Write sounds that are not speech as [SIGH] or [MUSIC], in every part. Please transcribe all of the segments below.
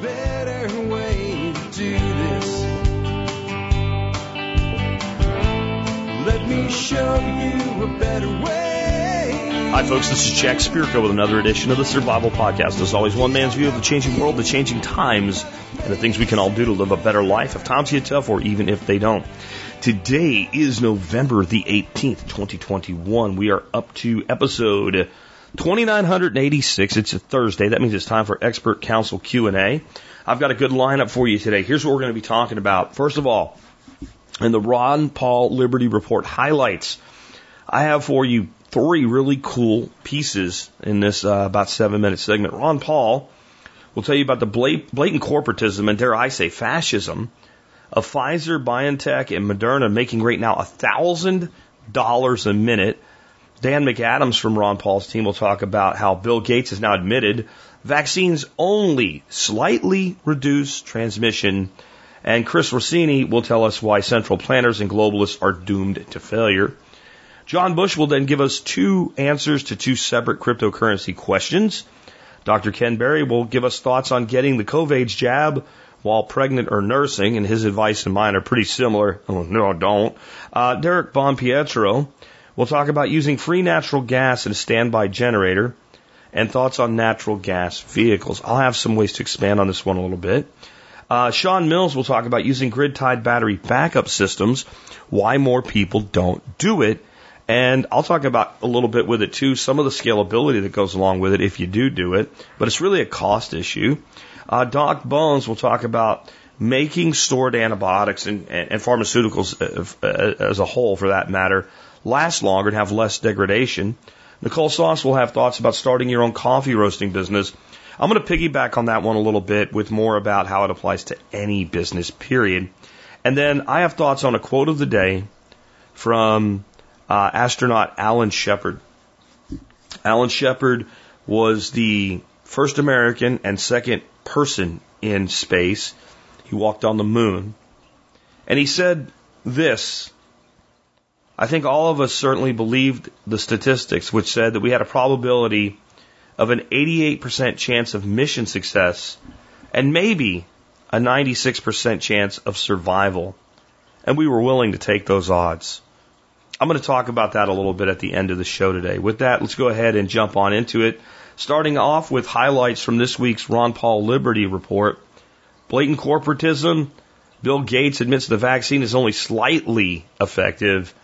better way to do this. Let me show you a better way. Hi, folks. This is Jack Spirko with another edition of the Survival Podcast. As always, one man's view of the changing world, the changing times, and the things we can all do to live a better life if times get tough or even if they don't. Today is November the 18th, 2021. We are up to episode 2986. It's a Thursday. That means it's time for expert council Q&A. I've got a good lineup for you today. Here's what we're going to be talking about. First of all, in the Ron Paul Liberty Report highlights, I have for you three really cool pieces in this uh, about seven minute segment. Ron Paul will tell you about the blatant corporatism and dare I say fascism of Pfizer, BioNTech, and Moderna making right now thousand dollars a minute. Dan McAdams from Ron Paul's team will talk about how Bill Gates has now admitted vaccines only slightly reduce transmission. And Chris Rossini will tell us why central planners and globalists are doomed to failure. John Bush will then give us two answers to two separate cryptocurrency questions. Dr. Ken Berry will give us thoughts on getting the COVID jab while pregnant or nursing, and his advice and mine are pretty similar. Oh, no, don't. Uh, Derek Bonpietro will talk about using free natural gas in a standby generator and thoughts on natural gas vehicles. I'll have some ways to expand on this one a little bit. Uh, Sean Mills will talk about using grid tied battery backup systems, why more people don't do it. And I'll talk about a little bit with it too, some of the scalability that goes along with it if you do do it, but it's really a cost issue. Uh, Doc Bones will talk about making stored antibiotics and, and pharmaceuticals uh, uh, as a whole, for that matter, last longer and have less degradation. Nicole Sauce will have thoughts about starting your own coffee roasting business. I'm going to piggyback on that one a little bit with more about how it applies to any business, period. And then I have thoughts on a quote of the day from uh, astronaut Alan Shepard. Alan Shepard was the first American and second person in space. He walked on the moon. And he said this I think all of us certainly believed the statistics, which said that we had a probability of an 88% chance of mission success and maybe a 96% chance of survival. And we were willing to take those odds. I'm going to talk about that a little bit at the end of the show today. With that, let's go ahead and jump on into it. Starting off with highlights from this week's Ron Paul Liberty Report. Blatant corporatism. Bill Gates admits the vaccine is only slightly effective.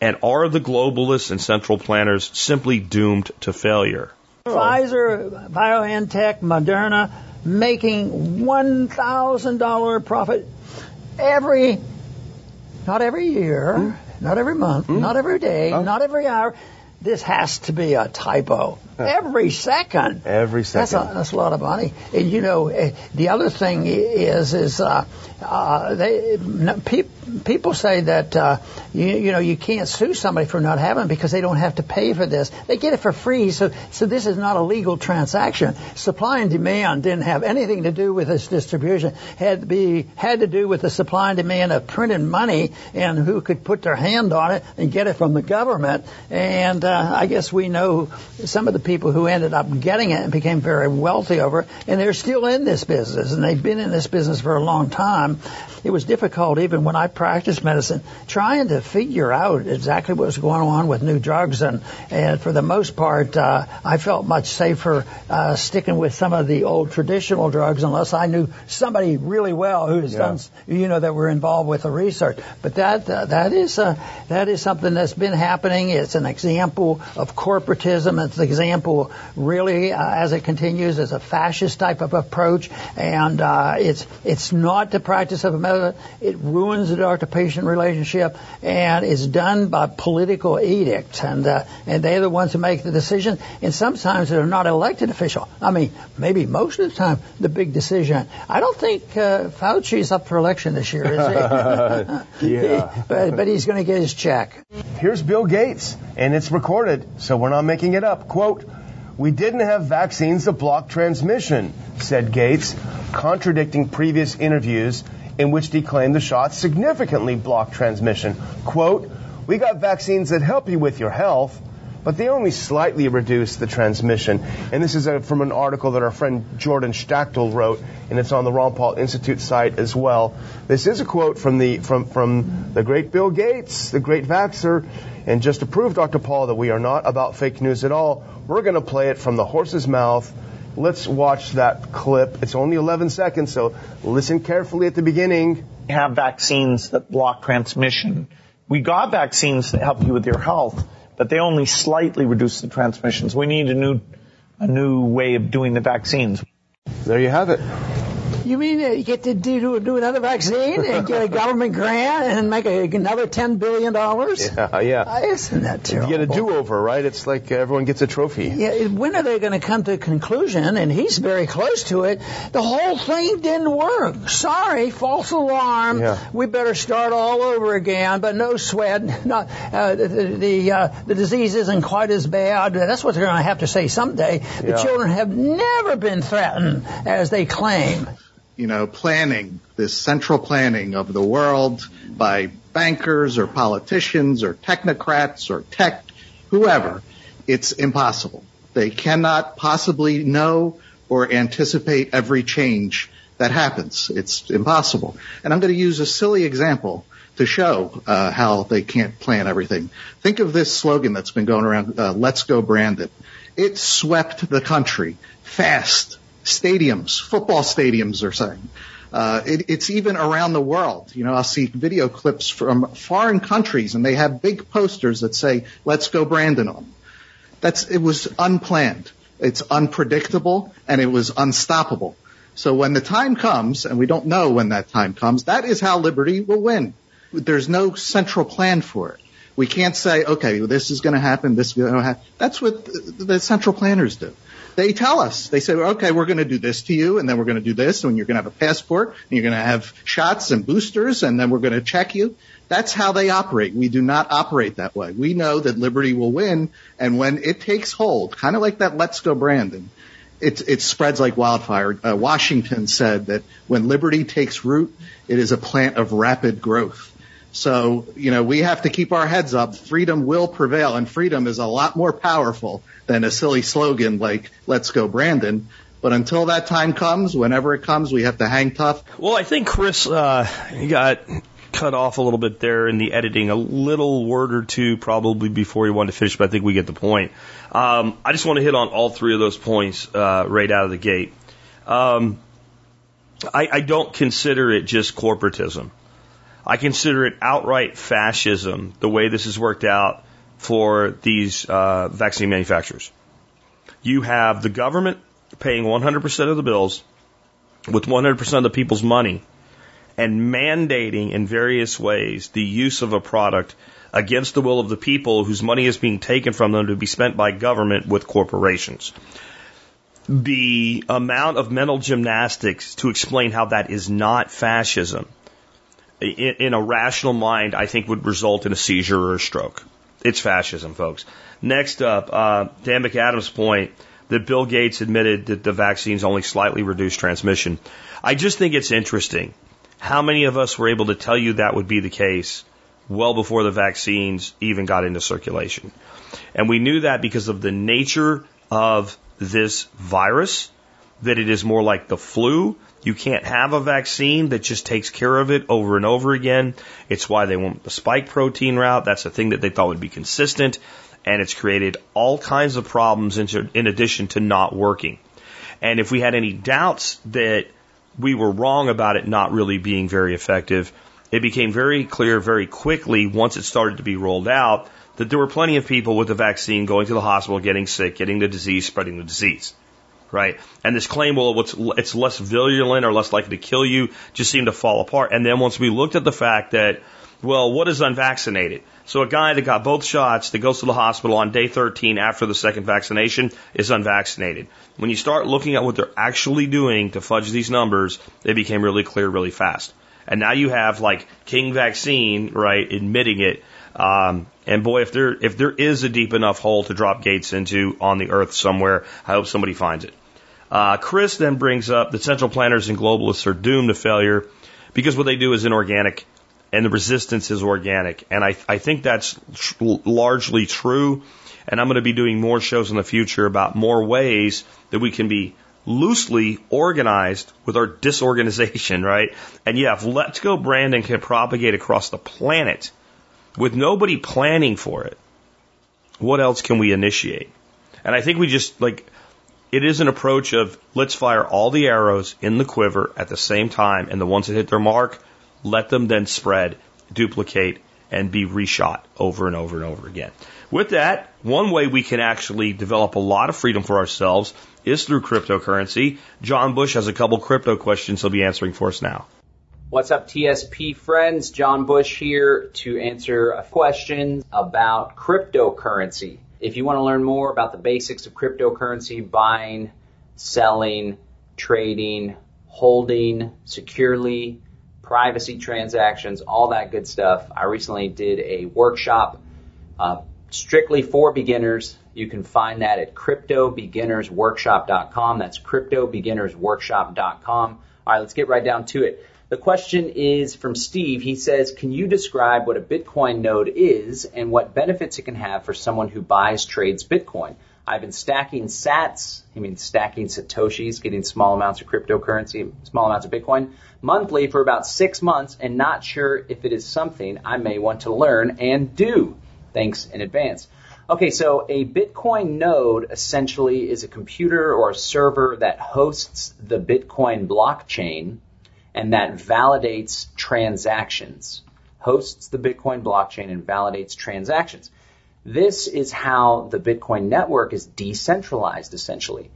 And are the globalists and central planners simply doomed to failure? Pfizer, BioNTech, Moderna making $1,000 profit every, not every year, mm. not every month, mm. not every day, oh. not every hour. This has to be a typo every second. Every second. That's a, that's a lot of money. And you know, eh, the other thing is, is uh, uh, they pe- people say that uh, you, you know you can't sue somebody for not having it because they don't have to pay for this. They get it for free. So so this is not a legal transaction. Supply and demand didn't have anything to do with this distribution. Had to be had to do with the supply and demand of printing money and who could put their hand on it and get it from the government. And uh, I guess we know some of the people who ended up getting it and became very wealthy over it, and they're still in this business, and they've been in this business for a long time. It was difficult even when I practiced medicine, trying to figure out exactly what was going on with new drugs, and, and for the most part, uh, I felt much safer uh, sticking with some of the old traditional drugs unless I knew somebody really well who's yeah. done, you know, that were involved with the research. But that uh, that is uh, that is something that's been happening. It's an example of corporatism. It's an example really, uh, as it continues, as a fascist type of approach, and uh, it's it's not the practice of a method. It ruins the doctor-patient relationship, and it's done by political edict, and uh, and they're the ones who make the decision. And sometimes they're not elected official. I mean, maybe most of the time, the big decision. I don't think uh, Fauci's up for election this year, is he? [LAUGHS] yeah. [LAUGHS] but, but he's going to get his check. Here's Bill Gates, and it's recorded, so we're not making it up. Quote. We didn't have vaccines to block transmission, said Gates, contradicting previous interviews in which he claimed the shots significantly block transmission. Quote, we got vaccines that help you with your health. but they only slightly reduce the transmission. And this is a, from an article that our friend Jordan Schachtel wrote, and it's on the Ron Paul Institute site as well. This is a quote from the from from the great Bill Gates, the great vaxer, and just to prove, Dr. Paul, that we are not about fake news at all, we're going to play it from the horse's mouth. Let's watch that clip. It's only 11 seconds, so listen carefully at the beginning. have vaccines that block transmission. We got vaccines that help you with your health, but they only slightly reduce the transmissions. We need a new, a new way of doing the vaccines. There you have it. You mean uh, you get to do, do another vaccine and get a government grant and make a, another ten billion dollars? Yeah, yeah. Uh, Isn't that terrible? You get a do-over, right? It's like everyone gets a trophy. Yeah, when are they going to come to a conclusion? And he's very close to it. The whole thing didn't work. Sorry, false alarm. Yeah. We better start all over again. But no sweat. Not uh, the the, uh, the disease isn't quite as bad. That's what they're going to have to say someday. The Yeah. children have never been threatened as they claim. You know, planning, this central planning of the world by bankers or politicians or technocrats or tech, whoever, it's impossible. They cannot possibly know or anticipate every change that happens. It's impossible. And I'm going to use a silly example to show uh, how they can't plan everything. Think of this slogan that's been going around, uh, let's go Brandon. It swept the country fast. Stadiums, football stadiums are saying. Uh, it, it's even around the world. You know, I'll see video clips from foreign countries and they have big posters that say, let's go Brandon on. That's, it was unplanned. It's unpredictable and it was unstoppable. So when the time comes, and we don't know when that time comes, that is how liberty will win. There's no central plan for it. We can't say, okay, this is going to happen, this is going to happen. That's what the central planners do. They tell us, they say, okay, we're going to do this to you, and then we're going to do this, and you're going to have a passport, and you're going to have shots and boosters, and then we're going to check you. That's how they operate. We do not operate that way. We know that liberty will win, and when it takes hold, kind of like that Let's Go Brandon, it, it spreads like wildfire. Uh, Washington said that when liberty takes root, it is a plant of rapid growth. So, you know, we have to keep our heads up. Freedom will prevail, and freedom is a lot more powerful than a silly slogan like, let's go Brandon. But until that time comes, whenever it comes, we have to hang tough. Well, I think Chris uh, got cut off a little bit there in the editing, a little word or two probably before he wanted to finish, but I think we get the point. Um, I just want to hit on all three of those points uh, right out of the gate. Um, I, I don't consider it just corporatism. I consider it outright fascism, the way this has worked out for these uh, vaccine manufacturers. You have the government paying 100% of the bills with 100% of the people's money and mandating in various ways the use of a product against the will of the people whose money is being taken from them to be spent by government with corporations. The amount of mental gymnastics to explain how that is not fascism in, a rational mind, I think would result in a seizure or a stroke. It's fascism, folks. Next up, uh, Dan McAdams' point that Bill Gates admitted that the vaccines only slightly reduce transmission. I just think it's interesting how many of us were able to tell you that would be the case well before the vaccines even got into circulation. And we knew that because of the nature of this virus, that it is more like the flu. You can't have a vaccine that just takes care of it over and over again. It's why they went the spike protein route. That's the thing that they thought would be consistent. And it's created all kinds of problems in, in addition to not working. And if we had any doubts that we were wrong about it not really being very effective, it became very clear very quickly once it started to be rolled out that there were plenty of people with the vaccine going to the hospital, getting sick, getting the disease, spreading the disease. Right? And this claim, well, it's, it's less virulent or less likely to kill you, just seemed to fall apart. And then once we looked at the fact that, well, what is unvaccinated? So a guy that got both shots that goes to the hospital on day 13 after the second vaccination is unvaccinated. When you start looking at what they're actually doing to fudge these numbers, it became really clear really fast. And now you have like King Vaccine, right, admitting it. Um, and boy, if there if there is a deep enough hole to drop Gates into on the Earth somewhere, I hope somebody finds it. Uh, Chris then brings up that central planners and globalists are doomed to failure because what they do is inorganic and the resistance is organic. And I, I think that's tr- largely true. And I'm going to be doing more shows in the future about more ways that we can be loosely organized with our disorganization, [LAUGHS] right? And yeah, if Let's Go Brandon can propagate across the planet with nobody planning for it, what else can we initiate? And I think we just like, it is an approach of let's fire all the arrows in the quiver at the same time, and the ones that hit their mark, let them then spread, duplicate, and be reshot over and over and over again. With that, one way we can actually develop a lot of freedom for ourselves is through cryptocurrency. John Bush has a couple crypto questions he'll be answering for us now. What's up, TSP friends? John Bush here to answer a question about cryptocurrency. If you want to learn more about the basics of cryptocurrency, buying, selling, trading, holding securely, privacy transactions, all that good stuff, I recently did a workshop uh, strictly for beginners. You can find that at cryptobeginnersworkshop.com. That's cryptobeginnersworkshop.com. All right, let's get right down to it. The question is from Steve. He says, Can you describe what a Bitcoin node is and what benefits it can have for someone who buys, trades Bitcoin? I've been stacking sats, I mean stacking satoshis, getting small amounts of cryptocurrency, small amounts of Bitcoin monthly for about six months and not sure if it is something I may want to learn and do. Thanks in advance. Okay, so a Bitcoin node essentially is a computer or a server that hosts the Bitcoin blockchain and that validates transactions. Hosts the Bitcoin blockchain and validates transactions. This is how the Bitcoin network is decentralized essentially.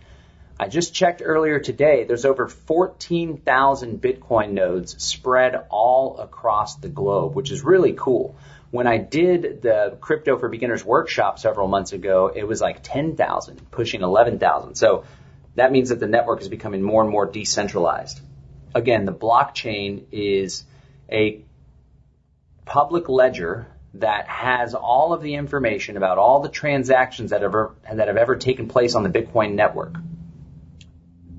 I just checked earlier today, there's over 14,000 Bitcoin nodes spread all across the globe, which is really cool. When I did the Crypto for Beginners workshop several months ago, it was like 10,000, pushing 11,000. So that means that the network is becoming more and more decentralized again, the blockchain is a public ledger that has all of the information about all the transactions that have ever, that have ever taken place on the Bitcoin network.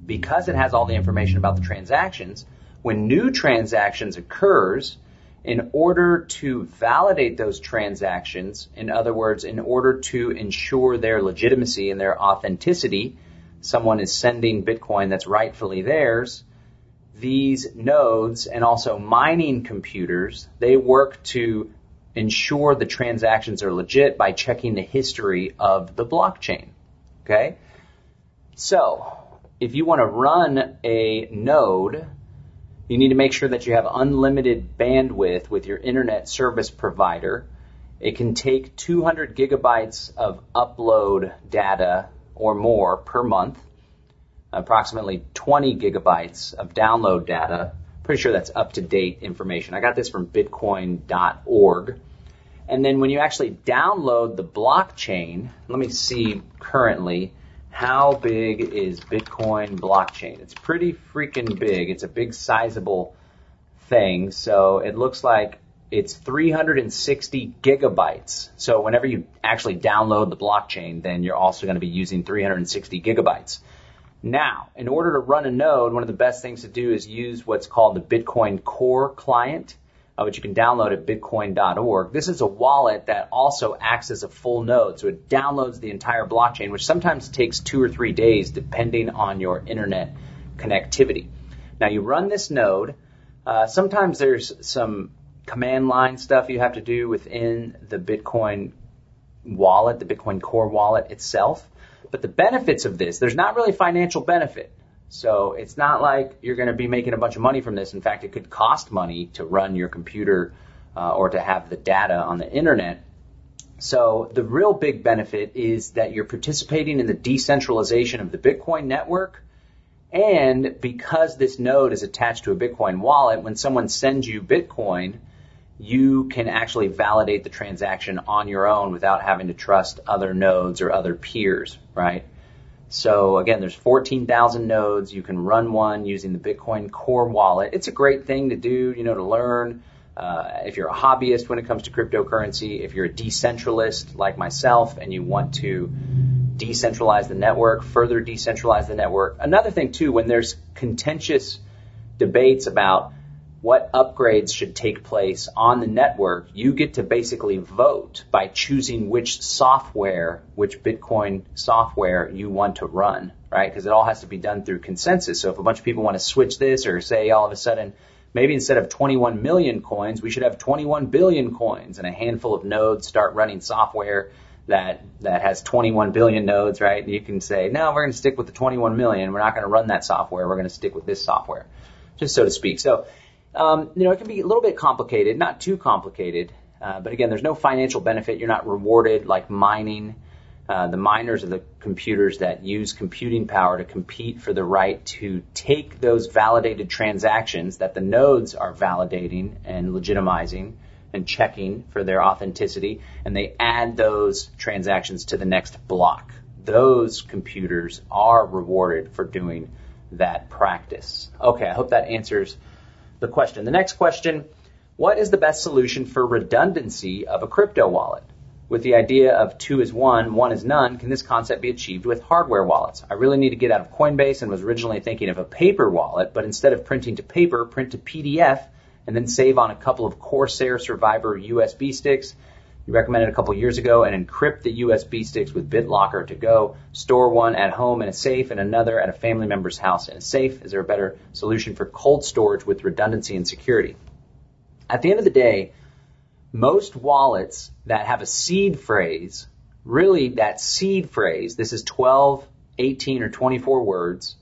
Because it has all the information about the transactions, when new transactions occurs, in order to validate those transactions, in other words, in order to ensure their legitimacy and their authenticity, someone is sending Bitcoin that's rightfully theirs, these nodes and also mining computers, they work to ensure the transactions are legit by checking the history of the blockchain. Okay? So, if you want to run a node, you need to make sure that you have unlimited bandwidth with your internet service provider. It can take 200 gigabytes of upload data or more per month approximately 20 gigabytes of download data. Pretty sure that's up to date information. I got this from bitcoin.org. And then when you actually download the blockchain, let me see currently how big is Bitcoin blockchain. It's pretty freaking big. It's a big sizable thing. So it looks like it's 360 gigabytes. So whenever you actually download the blockchain, then you're also going to be using 360 gigabytes. Now, in order to run a node, one of the best things to do is use what's called the Bitcoin Core client, uh, which you can download at bitcoin.org. This is a wallet that also acts as a full node, so it downloads the entire blockchain, which sometimes takes two or three days depending on your internet connectivity. Now, you run this node. Uh, sometimes there's some command line stuff you have to do within the Bitcoin wallet, the Bitcoin Core wallet itself. But the benefits of this, there's not really financial benefit. So it's not like you're going to be making a bunch of money from this. In fact, it could cost money to run your computer uh, or to have the data on the internet. So the real big benefit is that you're participating in the decentralization of the Bitcoin network. And because this node is attached to a Bitcoin wallet, when someone sends you Bitcoin, you can actually validate the transaction on your own without having to trust other nodes or other peers, right? So again, there's 14,000 nodes. You can run one using the Bitcoin Core wallet. It's a great thing to do, you know, to learn. Uh, if you're a hobbyist when it comes to cryptocurrency, if you're a decentralist like myself and you want to decentralize the network, further decentralize the network. Another thing too, when there's contentious debates about what upgrades should take place on the network, you get to basically vote by choosing which software, which Bitcoin software you want to run, right? Because it all has to be done through consensus. So if a bunch of people want to switch this or say all of a sudden, maybe instead of 21 million coins, we should have 21 billion coins and a handful of nodes start running software that that has 21 billion nodes, right? And You can say, no, we're going to stick with the 21 million. We're not going to run that software. We're going to stick with this software, just so to speak. So um, you know, it can be a little bit complicated, not too complicated, uh, but again, there's no financial benefit. You're not rewarded like mining. Uh, the miners are the computers that use computing power to compete for the right to take those validated transactions that the nodes are validating and legitimizing and checking for their authenticity, and they add those transactions to the next block. Those computers are rewarded for doing that practice. Okay, I hope that answers the question. The next question, what is the best solution for redundancy of a crypto wallet? With the idea of two is one, one is none, can this concept be achieved with hardware wallets? I really need to get out of Coinbase and was originally thinking of a paper wallet, but instead of printing to paper, print to PDF and then save on a couple of Corsair Survivor USB sticks. You recommended a couple years ago and encrypt the USB sticks with BitLocker to go. Store one at home in a safe and another at a family member's house in a safe. Is there a better solution for cold storage with redundancy and security? At the end of the day, most wallets that have a seed phrase, really that seed phrase, this is 12, 18, or 24 words,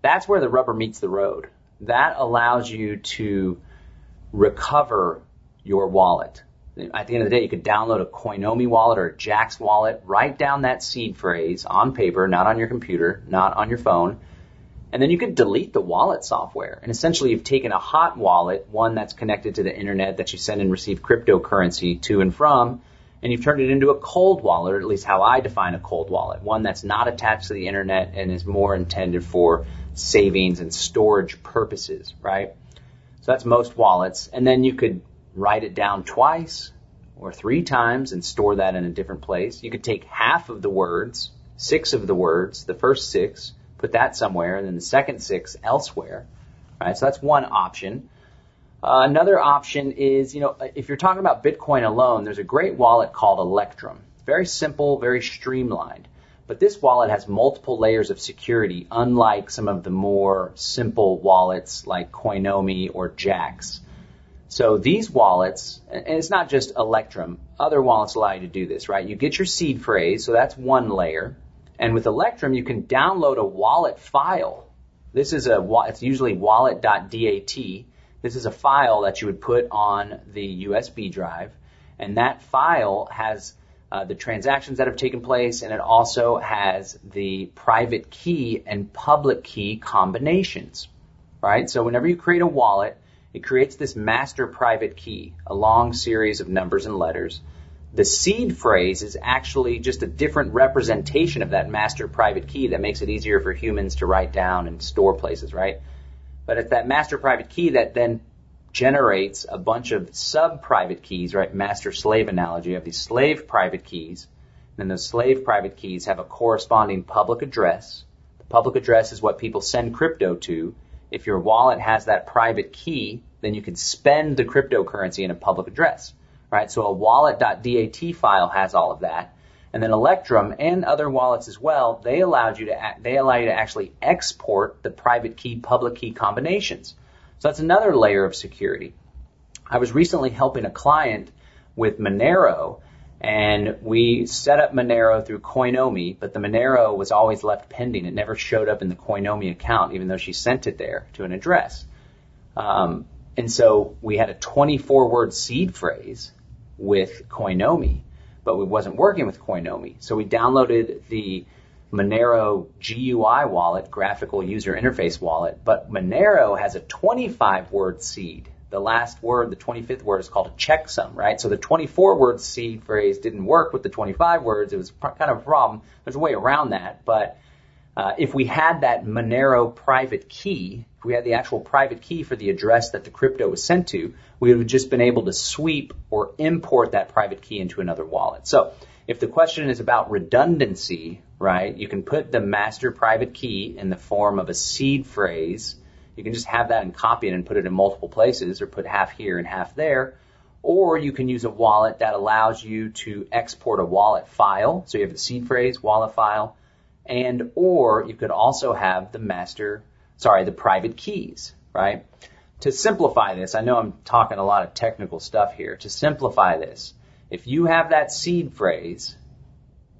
that's where the rubber meets the road. That allows you to recover your wallet at the end of the day, you could download a Coinomi wallet or a Jaxx wallet, write down that seed phrase on paper, not on your computer, not on your phone, and then you could delete the wallet software. And essentially, you've taken a hot wallet, one that's connected to the internet that you send and receive cryptocurrency to and from, and you've turned it into a cold wallet, or at least how I define a cold wallet, one that's not attached to the internet and is more intended for savings and storage purposes, right? So that's most wallets. And then you could write it down twice or three times and store that in a different place. You could take half of the words, six of the words, the first six, put that somewhere, and then the second six elsewhere. Right? So that's one option. Uh, another option is, you know, if you're talking about Bitcoin alone, there's a great wallet called Electrum. Very simple, very streamlined. But this wallet has multiple layers of security, unlike some of the more simple wallets like Coinomi or Jaxx. So these wallets, and it's not just Electrum, other wallets allow you to do this, right? You get your seed phrase, so that's one layer. And with Electrum, you can download a wallet file. This is a, it's usually wallet.dat. This is a file that you would put on the USB drive. And that file has uh, the transactions that have taken place, and it also has the private key and public key combinations, right? So whenever you create a wallet, it creates this master private key, a long series of numbers and letters. The seed phrase is actually just a different representation of that master private key that makes it easier for humans to write down and store places, right? But it's that master private key that then generates a bunch of sub private keys, right? Master slave analogy. You have these slave private keys. And then those slave private keys have a corresponding public address. The public address is what people send crypto to. If your wallet has that private key, then you can spend the cryptocurrency in a public address, right? So a wallet.dat file has all of that. And then Electrum and other wallets as well, they allowed you to they allow you to actually export the private key public key combinations. So that's another layer of security. I was recently helping a client with Monero and we set up Monero through Coinomi, but the Monero was always left pending. It never showed up in the Coinomi account, even though she sent it there to an address. Um, and so we had a 24 word seed phrase with Coinomi, but we wasn't working with Coinomi. So we downloaded the Monero GUI wallet, graphical user interface wallet, but Monero has a 25 word seed the last word, the 25th word, is called a checksum, right? So the 24 word seed phrase didn't work with the 25 words. It was kind of a problem. There's a way around that, but uh, if we had that Monero private key, if we had the actual private key for the address that the crypto was sent to, we would have just been able to sweep or import that private key into another wallet. So if the question is about redundancy, right, you can put the master private key in the form of a seed phrase You can just have that and copy it and put it in multiple places or put half here and half there. Or you can use a wallet that allows you to export a wallet file. So you have the seed phrase, wallet file, and or you could also have the master, sorry, the private keys, right? To simplify this, I know I'm talking a lot of technical stuff here. To simplify this, if you have that seed phrase,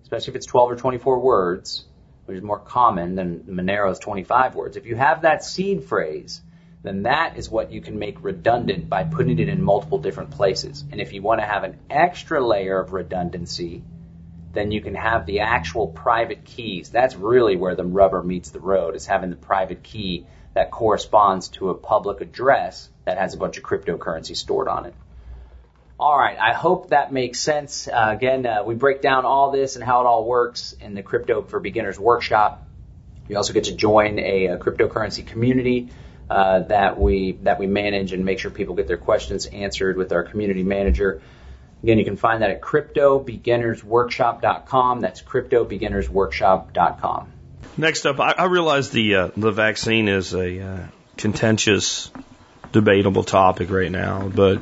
especially if it's 12 or 24 words, which is more common than Monero's 25 words, if you have that seed phrase, then that is what you can make redundant by putting it in multiple different places. And if you want to have an extra layer of redundancy, then you can have the actual private keys. That's really where the rubber meets the road, is having the private key that corresponds to a public address that has a bunch of cryptocurrency stored on it. All right, I hope that makes sense. Uh, again, uh, we break down all this and how it all works in the Crypto for Beginners workshop. You also get to join a, a cryptocurrency community uh, that we that we manage and make sure people get their questions answered with our community manager. Again, you can find that at cryptobeginnersworkshop.com. That's cryptobeginnersworkshop.com. Next up, I, I realize the uh, the vaccine is a uh, contentious, debatable topic right now, but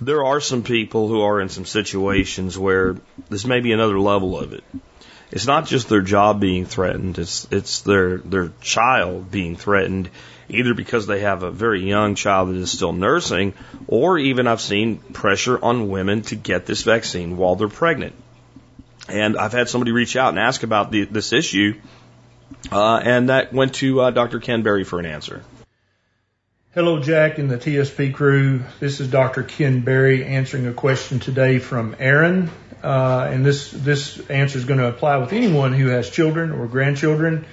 there are some people who are in some situations where this may be another level of it. It's not just their job being threatened; it's it's their their child being threatened, either because they have a very young child that is still nursing, or even I've seen pressure on women to get this vaccine while they're pregnant. And I've had somebody reach out and ask about the, this issue uh, and that went to uh, Dr. Ken Berry for an answer. Hello, Jack and the TSP crew. This is Dr. Ken Berry answering a question today from Aaron. Uh, and this, this answer is going to apply with anyone who has children or grandchildren.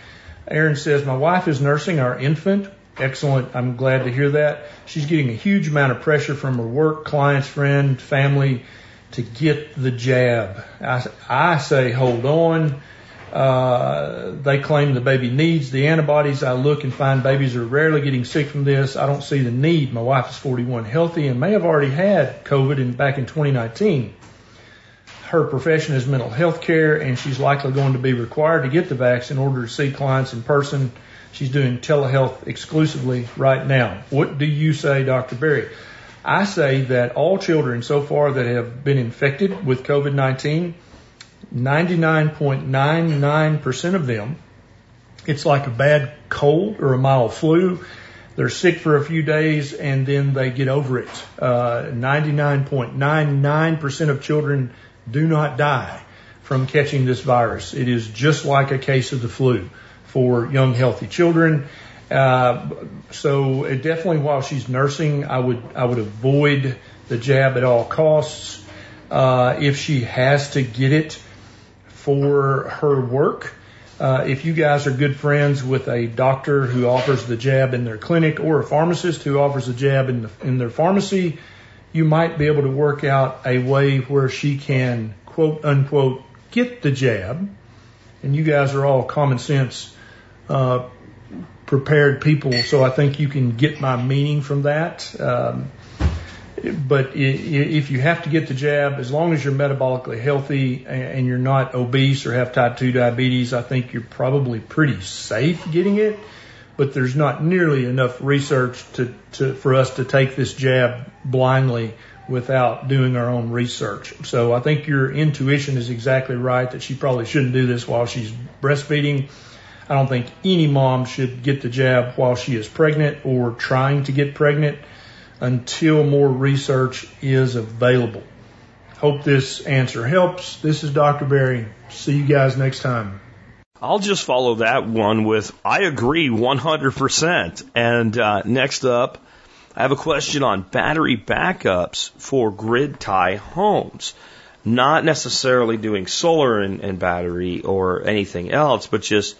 Aaron says, My wife is nursing our infant. Excellent. I'm glad to hear that. She's getting a huge amount of pressure from her work, clients, friend, family to get the jab. I, I say, hold on. Uh, they claim the baby needs the antibodies. I look and find babies are rarely getting sick from this. I don't see the need. My wife is 41, healthy, and may have already had COVID in, back in 2019. Her profession is mental health care, and she's likely going to be required to get the vaccine in order to see clients in person. She's doing telehealth exclusively right now. What do you say, Dr. Berry? I say that all children so far that have been infected with COVID-19 99.99% of them, it's like a bad cold or a mild flu. They're sick for a few days and then they get over it. Uh, 99.99% of children do not die from catching this virus. It is just like a case of the flu for young healthy children. Uh, so it definitely while she's nursing, I would, I would avoid the jab at all costs. Uh, if she has to get it, for her work. Uh, if you guys are good friends with a doctor who offers the jab in their clinic or a pharmacist who offers the jab in, the, in their pharmacy, you might be able to work out a way where she can quote unquote get the jab. And you guys are all common sense, uh, prepared people, so I think you can get my meaning from that. Um, but if you have to get the jab, as long as you're metabolically healthy and you're not obese or have type 2 diabetes, I think you're probably pretty safe getting it. But there's not nearly enough research to, to, for us to take this jab blindly without doing our own research. So I think your intuition is exactly right that she probably shouldn't do this while she's breastfeeding. I don't think any mom should get the jab while she is pregnant or trying to get pregnant until more research is available. Hope this answer helps. This is Dr. Berry. See you guys next time. I'll just follow that one with I agree 100%. And uh, next up, I have a question on battery backups for grid tie homes. Not necessarily doing solar and, and battery or anything else, but just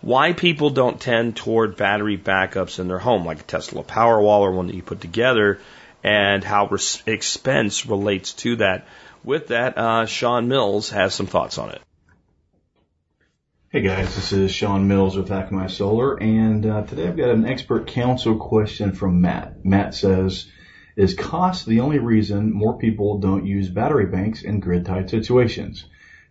why people don't tend toward battery backups in their home, like a Tesla Powerwall or one that you put together, and how res- expense relates to that. With that, uh, Sean Mills has some thoughts on it. Hey guys, this is Sean Mills with Akamai Solar, and uh, today I've got an expert council question from Matt. Matt says, "Is cost the only reason more people don't use battery banks in grid-tied situations?"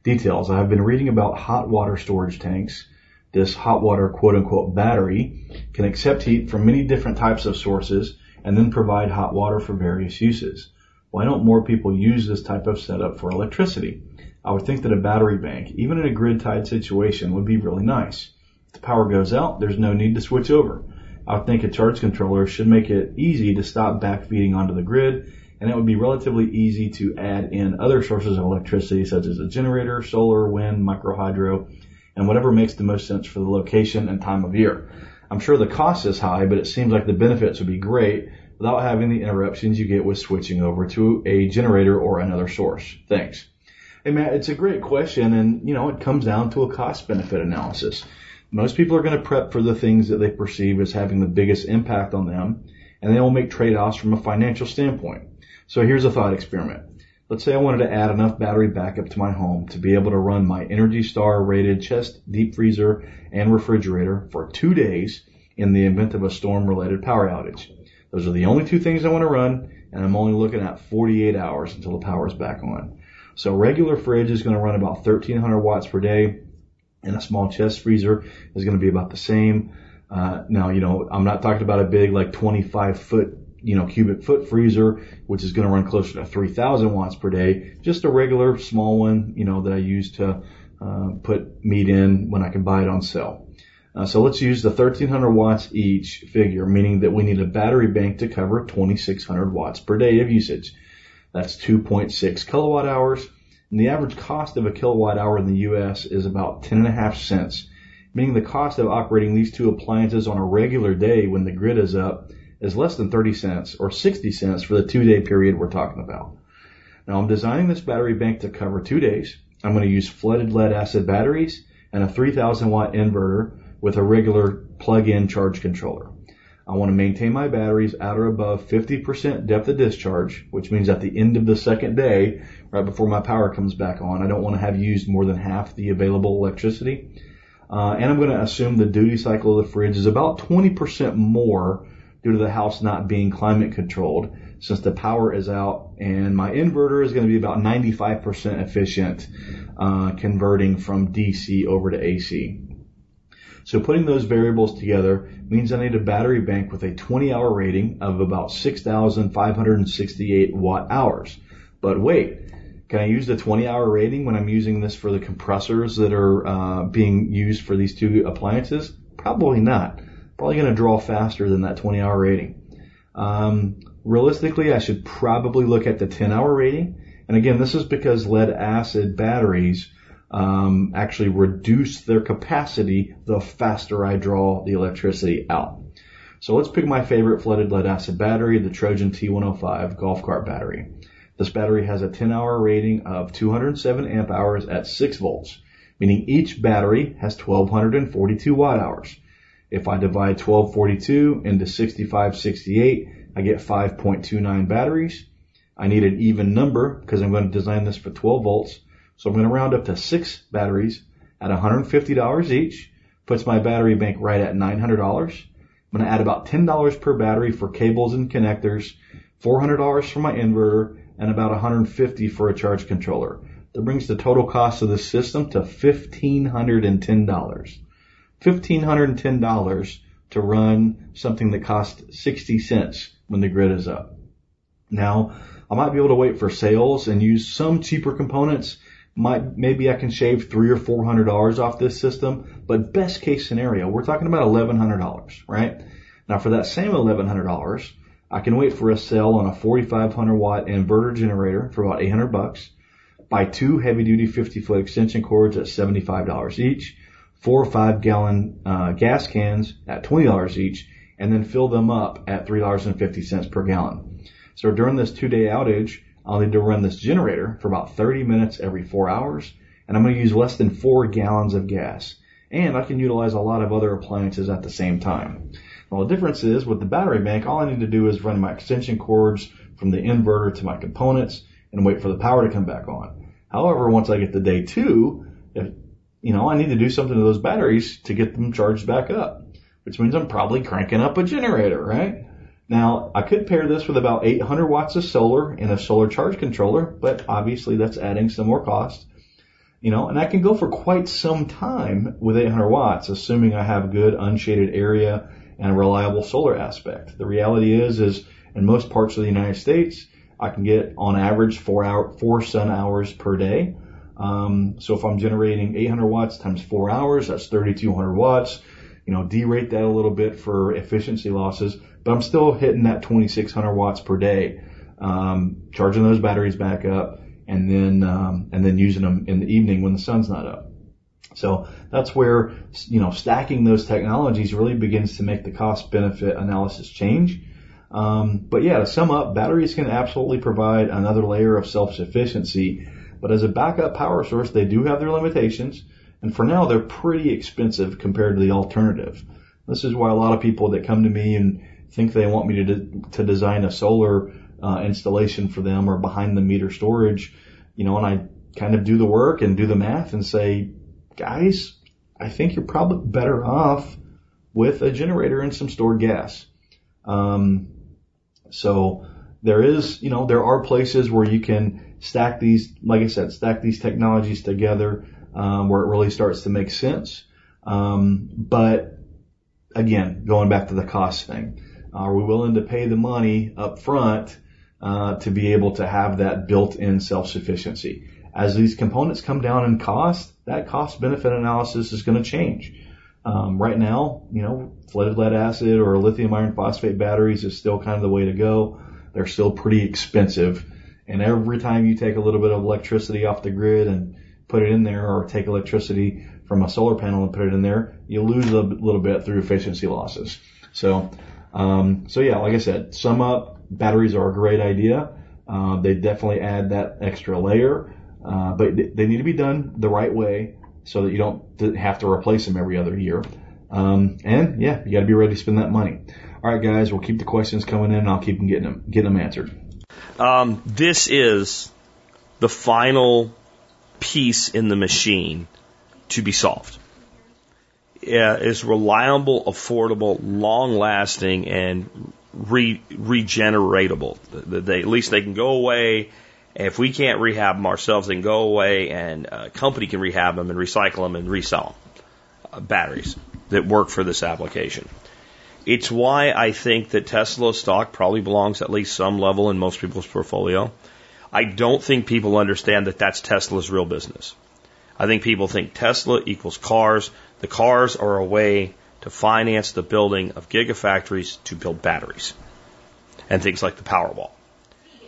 Details: I've been reading about hot water storage tanks this hot water quote unquote battery can accept heat from many different types of sources and then provide hot water for various uses. Why don't more people use this type of setup for electricity? I would think that a battery bank, even in a grid tied situation, would be really nice. If the power goes out, there's no need to switch over. I would think a charge controller should make it easy to stop backfeeding onto the grid, and it would be relatively easy to add in other sources of electricity such as a generator, solar, wind, micro hydro, and whatever makes the most sense for the location and time of year. I'm sure the cost is high, but it seems like the benefits would be great without having the interruptions you get with switching over to a generator or another source. Thanks. Hey Matt, it's a great question and you know, it comes down to a cost benefit analysis. Most people are going to prep for the things that they perceive as having the biggest impact on them and they will make trade-offs from a financial standpoint. So here's a thought experiment. Let's say I wanted to add enough battery backup to my home to be able to run my Energy Star rated chest, deep freezer, and refrigerator for two days in the event of a storm related power outage. Those are the only two things I want to run, and I'm only looking at 48 hours until the power is back on. So a regular fridge is going to run about 1300 watts per day, and a small chest freezer is going to be about the same. Uh, now, you know, I'm not talking about a big like 25 foot you know, cubic foot freezer, which is going to run closer to 3000 watts per day. Just a regular small one, you know, that I use to uh, put meat in when I can buy it on sale. Uh, so let's use the 1300 watts each figure, meaning that we need a battery bank to cover 2600 watts per day of usage. That's 2.6 kilowatt hours. And the average cost of a kilowatt hour in the U.S. is about 10 and a half cents, meaning the cost of operating these two appliances on a regular day when the grid is up is less than 30 cents or 60 cents for the two day period we're talking about. Now I'm designing this battery bank to cover two days. I'm going to use flooded lead acid batteries and a 3000 watt inverter with a regular plug-in charge controller. I want to maintain my batteries at or above 50% depth of discharge, which means at the end of the second day, right before my power comes back on, I don't want to have used more than half the available electricity. Uh, and I'm going to assume the duty cycle of the fridge is about 20% more due to the house not being climate controlled since the power is out and my inverter is going to be about 95% efficient uh, converting from DC over to AC. So putting those variables together means I need a battery bank with a 20 hour rating of about 6,568 watt hours. But wait, can I use the 20 hour rating when I'm using this for the compressors that are uh, being used for these two appliances? Probably not probably going to draw faster than that 20 hour rating. Um, realistically, I should probably look at the 10 hour rating. And again, this is because lead acid batteries um, actually reduce their capacity the faster I draw the electricity out. So let's pick my favorite flooded lead acid battery, the Trojan T105 golf cart battery. This battery has a 10 hour rating of 207 amp hours at 6 volts, meaning each battery has 1242 watt hours. If I divide 1242 into 6568, I get 5.29 batteries. I need an even number because I'm going to design this for 12 volts. So I'm going to round up to six batteries at $150 each. Puts my battery bank right at $900. I'm going to add about $10 per battery for cables and connectors, $400 for my inverter, and about $150 for a charge controller. That brings the total cost of the system to $1,510. $1,510 to run something that costs 60 cents when the grid is up. Now, I might be able to wait for sales and use some cheaper components. Might, maybe I can shave three or four hundred dollars off this system, but best case scenario, we're talking about eleven hundred dollars, right? Now for that same eleven hundred dollars, I can wait for a sale on a 4500 watt inverter generator for about 800 bucks, buy two heavy duty 50 foot extension cords at $75 each, four or five gallon uh, gas cans at $20 each and then fill them up at $3.50 per gallon. So during this two day outage, I'll need to run this generator for about 30 minutes every four hours and I'm going to use less than four gallons of gas. And I can utilize a lot of other appliances at the same time. Well, the difference is with the battery bank, all I need to do is run my extension cords from the inverter to my components and wait for the power to come back on. However, once I get to day two, if you know, I need to do something to those batteries to get them charged back up, which means I'm probably cranking up a generator, right? Now, I could pair this with about 800 watts of solar and a solar charge controller, but obviously that's adding some more cost. You know, and I can go for quite some time with 800 watts, assuming I have good unshaded area and a reliable solar aspect. The reality is, is in most parts of the United States, I can get on average four hour, four sun hours per day. Um, so if I'm generating 800 watts times four hours, that's 3,200 watts. You know, derate that a little bit for efficiency losses, but I'm still hitting that 2,600 watts per day. Um, charging those batteries back up and then, um, and then using them in the evening when the sun's not up. So that's where, you know, stacking those technologies really begins to make the cost benefit analysis change. Um, but yeah, to sum up, batteries can absolutely provide another layer of self-sufficiency, but as a backup power source, they do have their limitations. And for now, they're pretty expensive compared to the alternative. This is why a lot of people that come to me and think they want me to, de- to design a solar uh, installation for them or behind the meter storage, you know, and I kind of do the work and do the math and say, guys, I think you're probably better off with a generator and some stored gas. Um, so there is, you know, there are places where you can stack these, like I said, stack these technologies together, um, where it really starts to make sense. Um, but again, going back to the cost thing, are we willing to pay the money up front, uh, to be able to have that built-in self-sufficiency? As these components come down in cost, that cost benefit analysis is going to change. Um, right now, you know, flooded lead acid or lithium iron phosphate batteries is still kind of the way to go. They're still pretty expensive. And every time you take a little bit of electricity off the grid and put it in there or take electricity from a solar panel and put it in there, you lose a little bit through efficiency losses. So, um, so yeah, like I said, sum up, batteries are a great idea. Uh, they definitely add that extra layer, uh, but they need to be done the right way so that you don't have to replace them every other year. Um, and yeah, you got to be ready to spend that money. All right, guys, we'll keep the questions coming in, and I'll keep them getting them getting them answered. Um, this is the final piece in the machine to be solved. Yeah, it's reliable, affordable, long-lasting, and re- regeneratable. They, at least they can go away if we can't rehab them ourselves, they can go away and a company can rehab them and recycle them and resell them. Uh, batteries that work for this application. It's why I think that Tesla stock probably belongs at least some level in most people's portfolio. I don't think people understand that that's Tesla's real business. I think people think Tesla equals cars. The cars are a way to finance the building of gigafactories to build batteries and things like the Powerwall.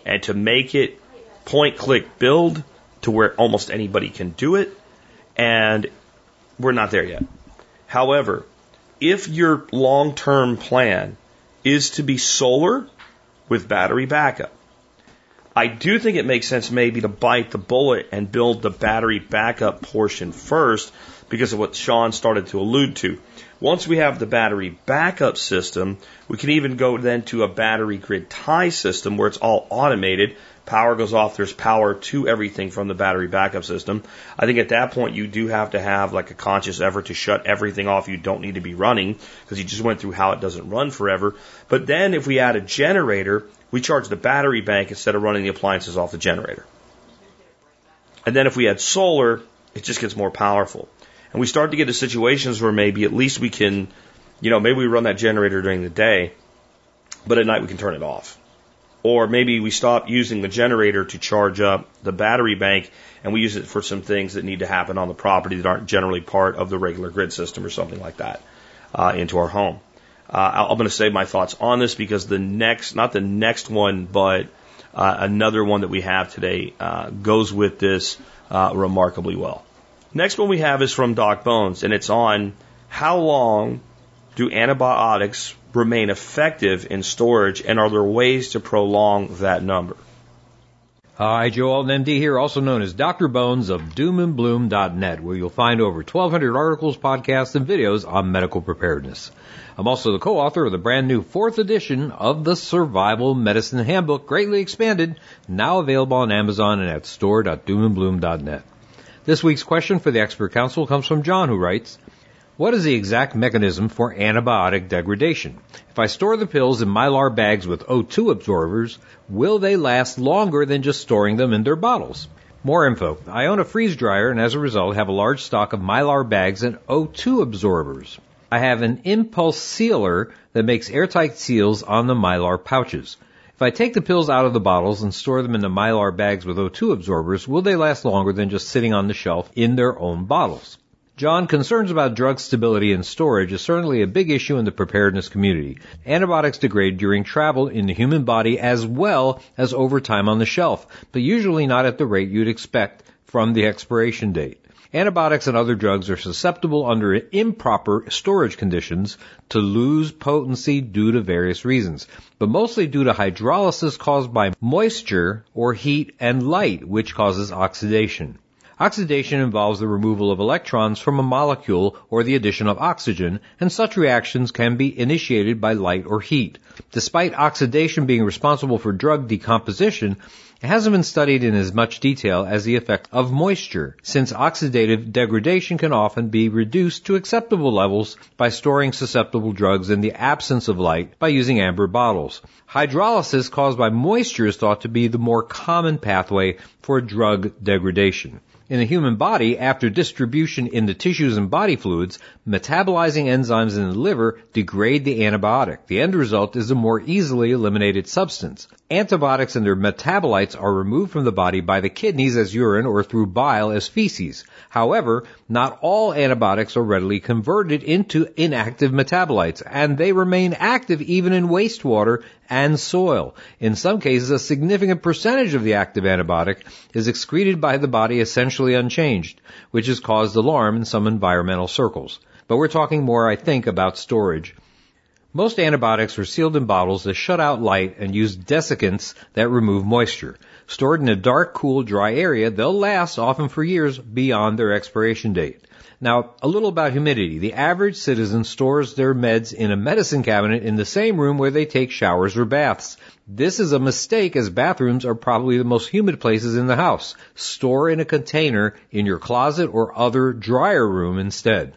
And to make it point click build to where almost anybody can do it. And we're not there yet. However, if your long term plan is to be solar with battery backup, I do think it makes sense maybe to bite the bullet and build the battery backup portion first because of what Sean started to allude to. Once we have the battery backup system, we can even go then to a battery grid tie system where it's all automated power goes off, there's power to everything from the battery backup system. I think at that point you do have to have like a conscious effort to shut everything off you don't need to be running because you just went through how it doesn't run forever. But then if we add a generator, we charge the battery bank instead of running the appliances off the generator. And then if we add solar, it just gets more powerful. And we start to get to situations where maybe at least we can, you know, maybe we run that generator during the day, but at night we can turn it off. Or maybe we stop using the generator to charge up the battery bank and we use it for some things that need to happen on the property that aren't generally part of the regular grid system or something like that uh, into our home. Uh, I'm going to save my thoughts on this because the next, not the next one, but uh, another one that we have today uh, goes with this uh, remarkably well. Next one we have is from Doc Bones, and it's on how long do antibiotics remain effective in storage, and are there ways to prolong that number? Hi, Joe Alton, MD here, also known as Dr. Bones of doomandbloom.net, where you'll find over 1,200 articles, podcasts, and videos on medical preparedness. I'm also the co-author of the brand new fourth edition of the Survival Medicine Handbook, greatly expanded, now available on Amazon and at store.doomandbloom.net. This week's question for the expert council comes from John, who writes, what is the exact mechanism for antibiotic degradation? If I store the pills in mylar bags with O2 absorbers, will they last longer than just storing them in their bottles? More info. I own a freeze dryer and as a result have a large stock of mylar bags and O2 absorbers. I have an impulse sealer that makes airtight seals on the mylar pouches. If I take the pills out of the bottles and store them in the mylar bags with O2 absorbers, will they last longer than just sitting on the shelf in their own bottles? John, concerns about drug stability and storage is certainly a big issue in the preparedness community. Antibiotics degrade during travel in the human body as well as over time on the shelf, but usually not at the rate you'd expect from the expiration date. Antibiotics and other drugs are susceptible under improper storage conditions to lose potency due to various reasons, but mostly due to hydrolysis caused by moisture or heat and light, which causes oxidation. Oxidation involves the removal of electrons from a molecule or the addition of oxygen, and such reactions can be initiated by light or heat. Despite oxidation being responsible for drug decomposition, it hasn't been studied in as much detail as the effect of moisture, since oxidative degradation can often be reduced to acceptable levels by storing susceptible drugs in the absence of light by using amber bottles. Hydrolysis caused by moisture is thought to be the more common pathway for drug degradation. In the human body, after distribution in the tissues and body fluids, metabolizing enzymes in the liver degrade the antibiotic. The end result is a more easily eliminated substance. Antibiotics and their metabolites are removed from the body by the kidneys as urine or through bile as feces. However, not all antibiotics are readily converted into inactive metabolites, and they remain active even in wastewater and soil. In some cases, a significant percentage of the active antibiotic is excreted by the body essentially unchanged, which has caused alarm in some environmental circles. But we're talking more, I think, about storage. Most antibiotics are sealed in bottles that shut out light and use desiccants that remove moisture. Stored in a dark, cool, dry area, they'll last often for years beyond their expiration date. Now, a little about humidity. The average citizen stores their meds in a medicine cabinet in the same room where they take showers or baths. This is a mistake as bathrooms are probably the most humid places in the house. Store in a container in your closet or other drier room instead.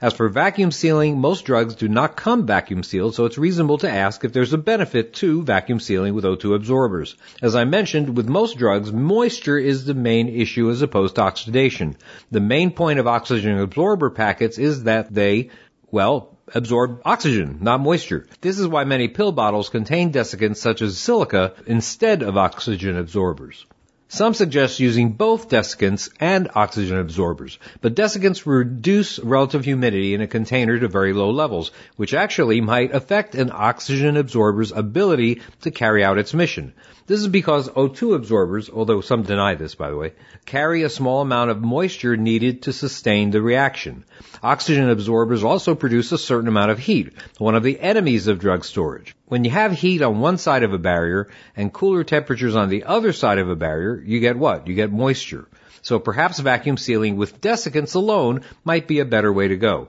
As for vacuum sealing, most drugs do not come vacuum sealed, so it's reasonable to ask if there's a benefit to vacuum sealing with O2 absorbers. As I mentioned, with most drugs, moisture is the main issue as opposed to oxidation. The main point of oxygen absorber packets is that they, well, absorb oxygen, not moisture. This is why many pill bottles contain desiccants such as silica instead of oxygen absorbers. Some suggest using both desiccants and oxygen absorbers, but desiccants reduce relative humidity in a container to very low levels, which actually might affect an oxygen absorber's ability to carry out its mission. This is because O2 absorbers, although some deny this by the way, carry a small amount of moisture needed to sustain the reaction. Oxygen absorbers also produce a certain amount of heat, one of the enemies of drug storage. When you have heat on one side of a barrier and cooler temperatures on the other side of a barrier, you get what? You get moisture. So perhaps vacuum sealing with desiccants alone might be a better way to go.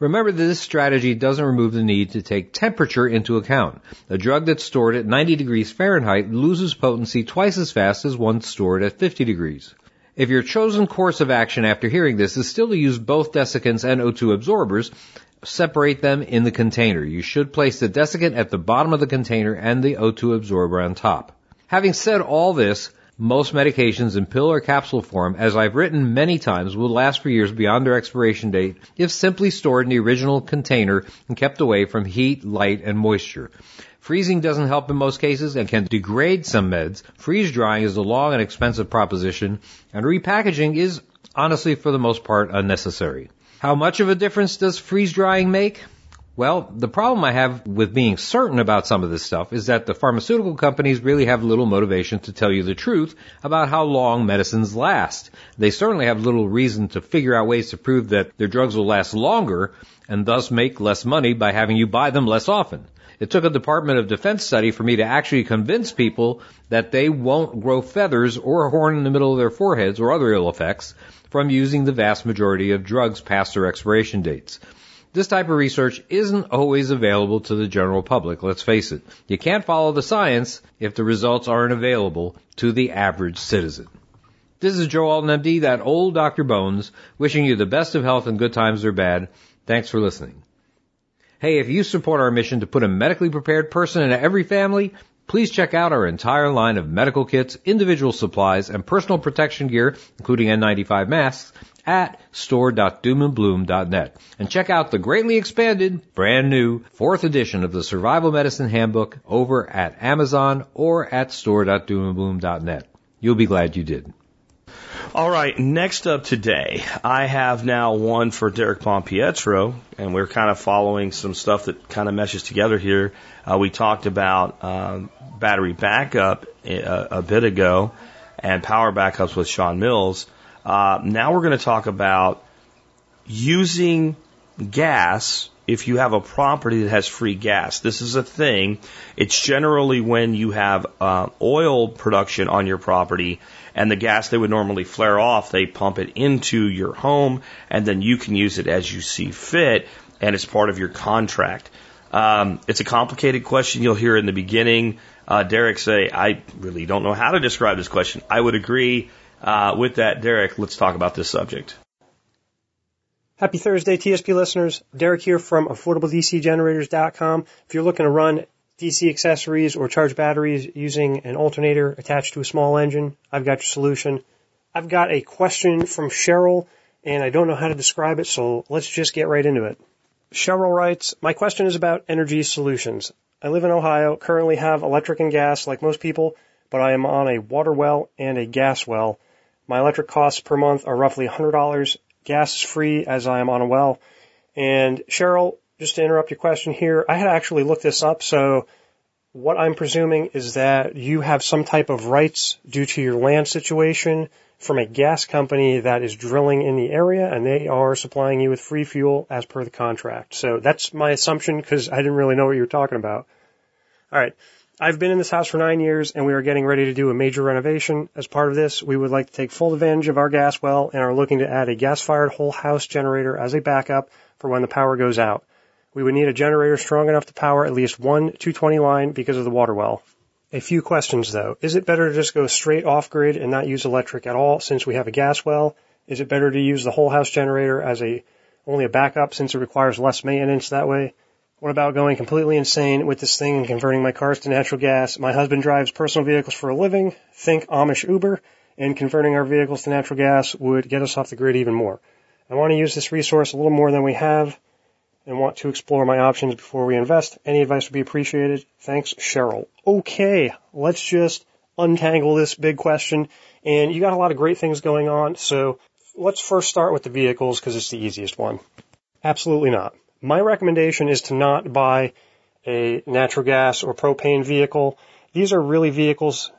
Remember that this strategy doesn't remove the need to take temperature into account. A drug that's stored at 90 degrees Fahrenheit loses potency twice as fast as one stored at 50 degrees. If your chosen course of action after hearing this is still to use both desiccants and O2 absorbers, separate them in the container. You should place the desiccant at the bottom of the container and the O2 absorber on top. Having said all this, most medications in pill or capsule form, as I've written many times, will last for years beyond their expiration date if simply stored in the original container and kept away from heat, light, and moisture. Freezing doesn't help in most cases and can degrade some meds. Freeze drying is a long and expensive proposition, and repackaging is honestly for the most part unnecessary. How much of a difference does freeze drying make? Well, the problem I have with being certain about some of this stuff is that the pharmaceutical companies really have little motivation to tell you the truth about how long medicines last. They certainly have little reason to figure out ways to prove that their drugs will last longer and thus make less money by having you buy them less often. It took a Department of Defense study for me to actually convince people that they won't grow feathers or a horn in the middle of their foreheads or other ill effects from using the vast majority of drugs past their expiration dates. This type of research isn't always available to the general public, let's face it. You can't follow the science if the results aren't available to the average citizen. This is Joe Alton, MD, that old Dr. Bones, wishing you the best of health in good times or bad. Thanks for listening. Hey, if you support our mission to put a medically prepared person in every family, please check out our entire line of medical kits, individual supplies, and personal protection gear, including N95 masks, at store.doomandbloom.net. And check out the greatly expanded, brand new, fourth edition of the Survival Medicine Handbook over at Amazon or at store.doomandbloom.net. You'll be glad you did. All right, next up today, I have now one for Derek Pompietro, and we're kind of following some stuff that kind of meshes together here. Uh, we talked about um, battery backup a, a, bit ago and power backups with Sean Mills. Uh, now we're going to talk about using gas if you have a property that has free gas. This is a thing. It's generally when you have uh, oil production on your property and the gas they would normally flare off, they pump it into your home and then you can use it as you see fit and it's part of your contract. Um, it's a complicated question. You'll hear in the beginning uh, Derek say, I really don't know how to describe this question. I would agree uh, with that. Derek, let's talk about this subject. Happy Thursday, TSP listeners. Derek here from AffordableDCGenerators.com. If you're looking to run DC accessories or charge batteries using an alternator attached to a small engine, I've got your solution. I've got a question from Cheryl, and I don't know how to describe it, so let's just get right into it. Cheryl writes, My question is about energy solutions. I live in Ohio, currently have electric and gas like most people, but I am on a water well and a gas well. My electric costs per month are roughly $100 Gas is free as I am on a well. And Cheryl, just to interrupt your question here, I had actually looked this up. So what I'm presuming is that you have some type of rights due to your land situation from a gas company that is drilling in the area and they are supplying you with free fuel as per the contract. So that's my assumption because I didn't really know what you were talking about. All right. I've been in this house for nine years and we are getting ready to do a major renovation. As part of this, we would like to take full advantage of our gas well and are looking to add a gas fired whole house generator as a backup for when the power goes out. We would need a generator strong enough to power at least one 220 line because of the water well. A few questions though. Is it better to just go straight off grid and not use electric at all since we have a gas well? Is it better to use the whole house generator as a only a backup since it requires less maintenance that way? What about going completely insane with this thing and converting my cars to natural gas? My husband drives personal vehicles for a living. Think Amish Uber. And converting our vehicles to natural gas would get us off the grid even more. I want to use this resource a little more than we have and want to explore my options before we invest. Any advice would be appreciated. Thanks, Cheryl. Okay, let's just untangle this big question. And you got a lot of great things going on. So let's first start with the vehicles because it's the easiest one. Absolutely not. My recommendation is to not buy a natural gas or propane vehicle. These are really vehicles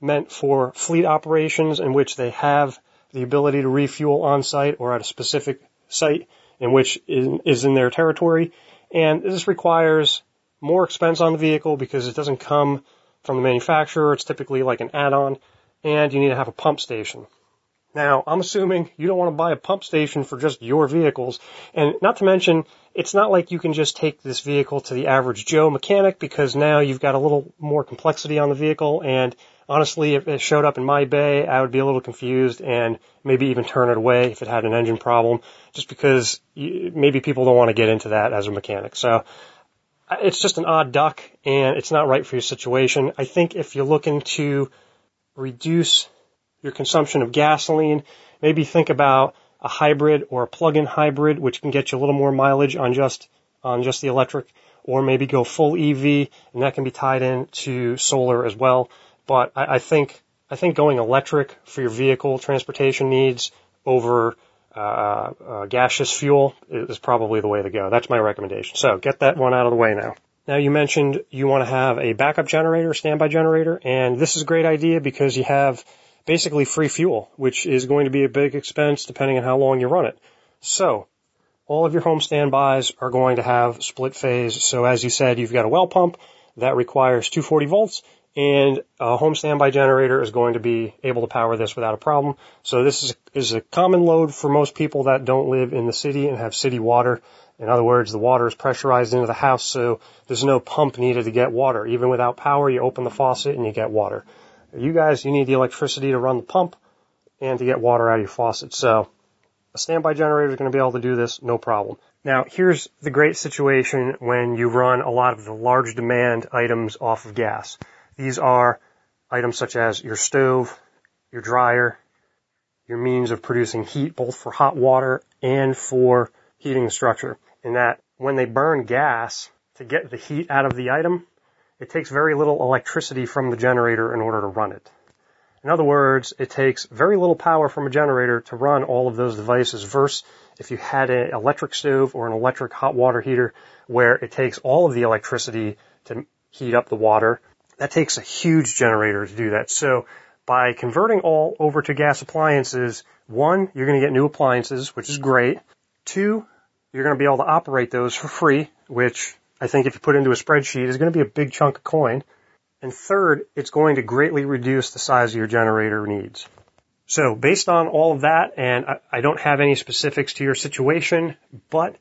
meant for fleet operations in which they have the ability to refuel on site or at a specific site in which is in their territory. And this requires more expense on the vehicle because it doesn't come from the manufacturer. It's typically like an add-on and you need to have a pump station. Now, I'm assuming you don't want to buy a pump station for just your vehicles. And not to mention, it's not like you can just take this vehicle to the average Joe mechanic because now you've got a little more complexity on the vehicle. And honestly, if it showed up in my bay, I would be a little confused and maybe even turn it away if it had an engine problem just because maybe people don't want to get into that as a mechanic. So it's just an odd duck and it's not right for your situation. I think if you're looking to reduce your consumption of gasoline. Maybe think about a hybrid or a plug-in hybrid, which can get you a little more mileage on just on just the electric, or maybe go full EV, and that can be tied in to solar as well. But I, I think I think going electric for your vehicle transportation needs over uh, uh, gaseous fuel is probably the way to go. That's my recommendation. So get that one out of the way now. Now you mentioned you want to have a backup generator, standby generator, and this is a great idea because you have basically free fuel, which is going to be a big expense depending on how long you run it. So, all of your home standbys are going to have split phase. So as you said, you've got a well pump that requires 240 volts and a home standby generator is going to be able to power this without a problem. So this is, is a common load for most people that don't live in the city and have city water. In other words, the water is pressurized into the house, so there's no pump needed to get water. Even without power, you open the faucet and you get water. You guys, you need the electricity to run the pump and to get water out of your faucet. So a standby generator is going to be able to do this, no problem. Now, here's the great situation when you run a lot of the large demand items off of gas. These are items such as your stove, your dryer, your means of producing heat both for hot water and for heating the structure. In that when they burn gas to get the heat out of the item, it takes very little electricity from the generator in order to run it. In other words, it takes very little power from a generator to run all of those devices versus if you had an electric stove or an electric hot water heater where it takes all of the electricity to heat up the water. That takes a huge generator to do that. So by converting all over to gas appliances, one, you're going to get new appliances, which is great. Two, you're going to be able to operate those for free, which I think if you put into a spreadsheet is going to be a big chunk of coin. And third, it's going to greatly reduce the size of your generator needs. So based on all of that, and I, don't have any specifics to your situation, but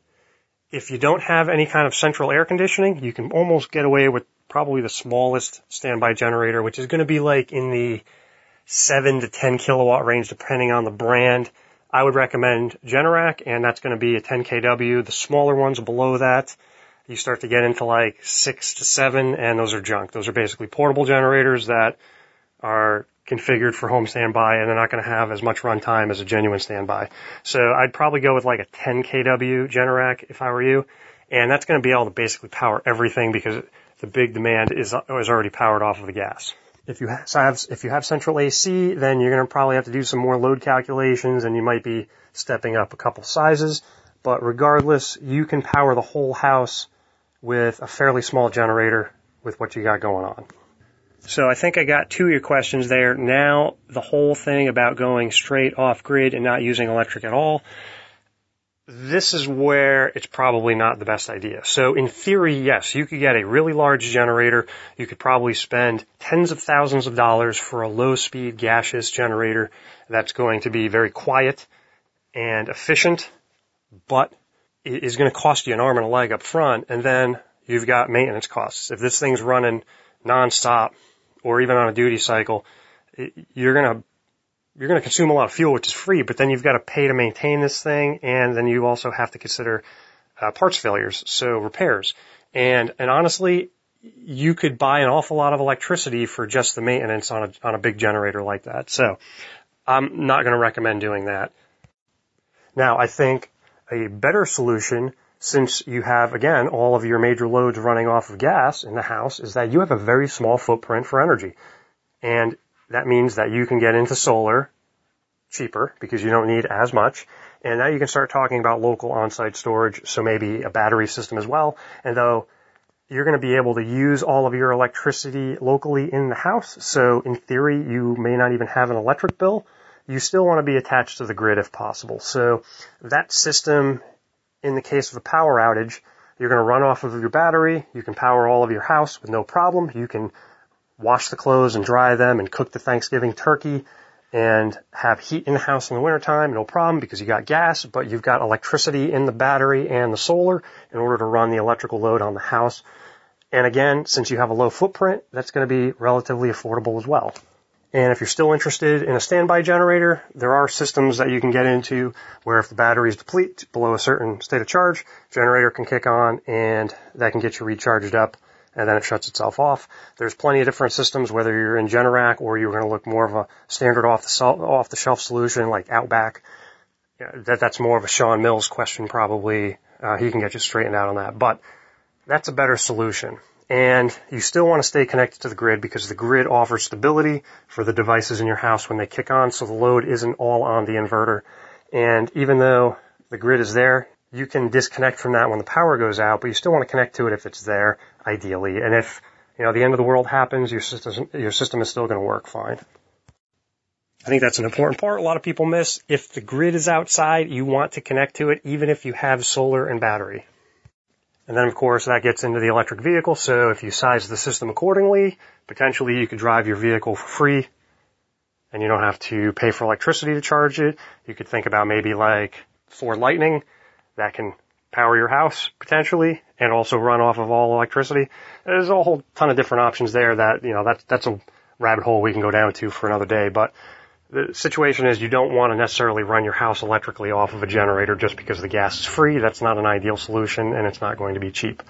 if you don't have any kind of central air conditioning, you can almost get away with probably the smallest standby generator, which is going to be like in the 7 to 10 kilowatt range depending on the brand. I would recommend Generac, and that's going to be a 10 kW. The smaller ones below that, you start to get into like 6 to 7, and those are junk. Those are basically portable generators that are configured for home standby and they're not going to have as much runtime as a genuine standby. So I'd probably go with like a 10 kW Generac if I were you. And that's going to be able to basically power everything because the big demand is, is already powered off of the gas. If you have, if you have central AC, then you're going to probably have to do some more load calculations and you might be stepping up a couple sizes. But regardless, you can power the whole house with a fairly small generator with what you got going on. So I think I got two of your questions there. Now the whole thing about going straight off grid and not using electric at all. This is where it's probably not the best idea. So in theory, yes, you could get a really large generator. You could probably spend tens of thousands of dollars for a low speed gaseous generator that's going to be very quiet and efficient, but it is going to cost you an arm and a leg up front. And then you've got maintenance costs. If this thing's running nonstop or even on a duty cycle, you're gonna you're gonna consume a lot of fuel, which is free, but then you've got to pay to maintain this thing, and then you also have to consider uh, parts failures, so repairs. And and honestly, you could buy an awful lot of electricity for just the maintenance on a on a big generator like that. So I'm not going to recommend doing that. Now, I think a better solution since you have, again, all of your major loads running off of gas in the house, is that you have a very small footprint for energy. And that means that you can get into solar cheaper because you don't need as much. And now you can start talking about local on-site storage, so maybe a battery system as well. And though you're going to be able to use all of your electricity locally in the house, so in theory you may not even have an electric bill, you still want to be attached to the grid if possible. So that system in the case of a power outage, you're going to run off of your battery. You can power all of your house with no problem. You can wash the clothes and dry them and cook the Thanksgiving turkey and have heat in the house in the wintertime, no problem because you got gas, but you've got electricity in the battery and the solar in order to run the electrical load on the house. And again, since you have a low footprint, that's going to be relatively affordable as well. And if you're still interested in a standby generator, there are systems that you can get into where if the battery is deplete below a certain state of charge, generator can kick on and that can get you recharged up and then it shuts itself off. There's plenty of different systems, whether you're in Generac or you're going to look more of a standard off the off the shelf solution like Outback. That that's more of a Sean Mills question probably. Uh, he can get you straightened out on that, but that's a better solution and you still want to stay connected to the grid because the grid offers stability for the devices in your house when they kick on so the load isn't all on the inverter. And even though the grid is there, you can disconnect from that when the power goes out, but you still want to connect to it if it's there, ideally. And if, you know, the end of the world happens, your system, your system is still going to work fine. I think that's an important part a lot of people miss. If the grid is outside, you want to connect to it even if you have solar and battery. And then of course that gets into the electric vehicle. So if you size the system accordingly, potentially you could drive your vehicle for free and you don't have to pay for electricity to charge it. You could think about maybe like Ford Lightning that can power your house potentially and also run off of all electricity. There's a whole ton of different options there that, you know, that's, that's a rabbit hole we can go down to for another day. But the situation is you don't want to necessarily run your house electrically off of a generator just because the gas is free. That's not an ideal solution and it's not going to be cheap.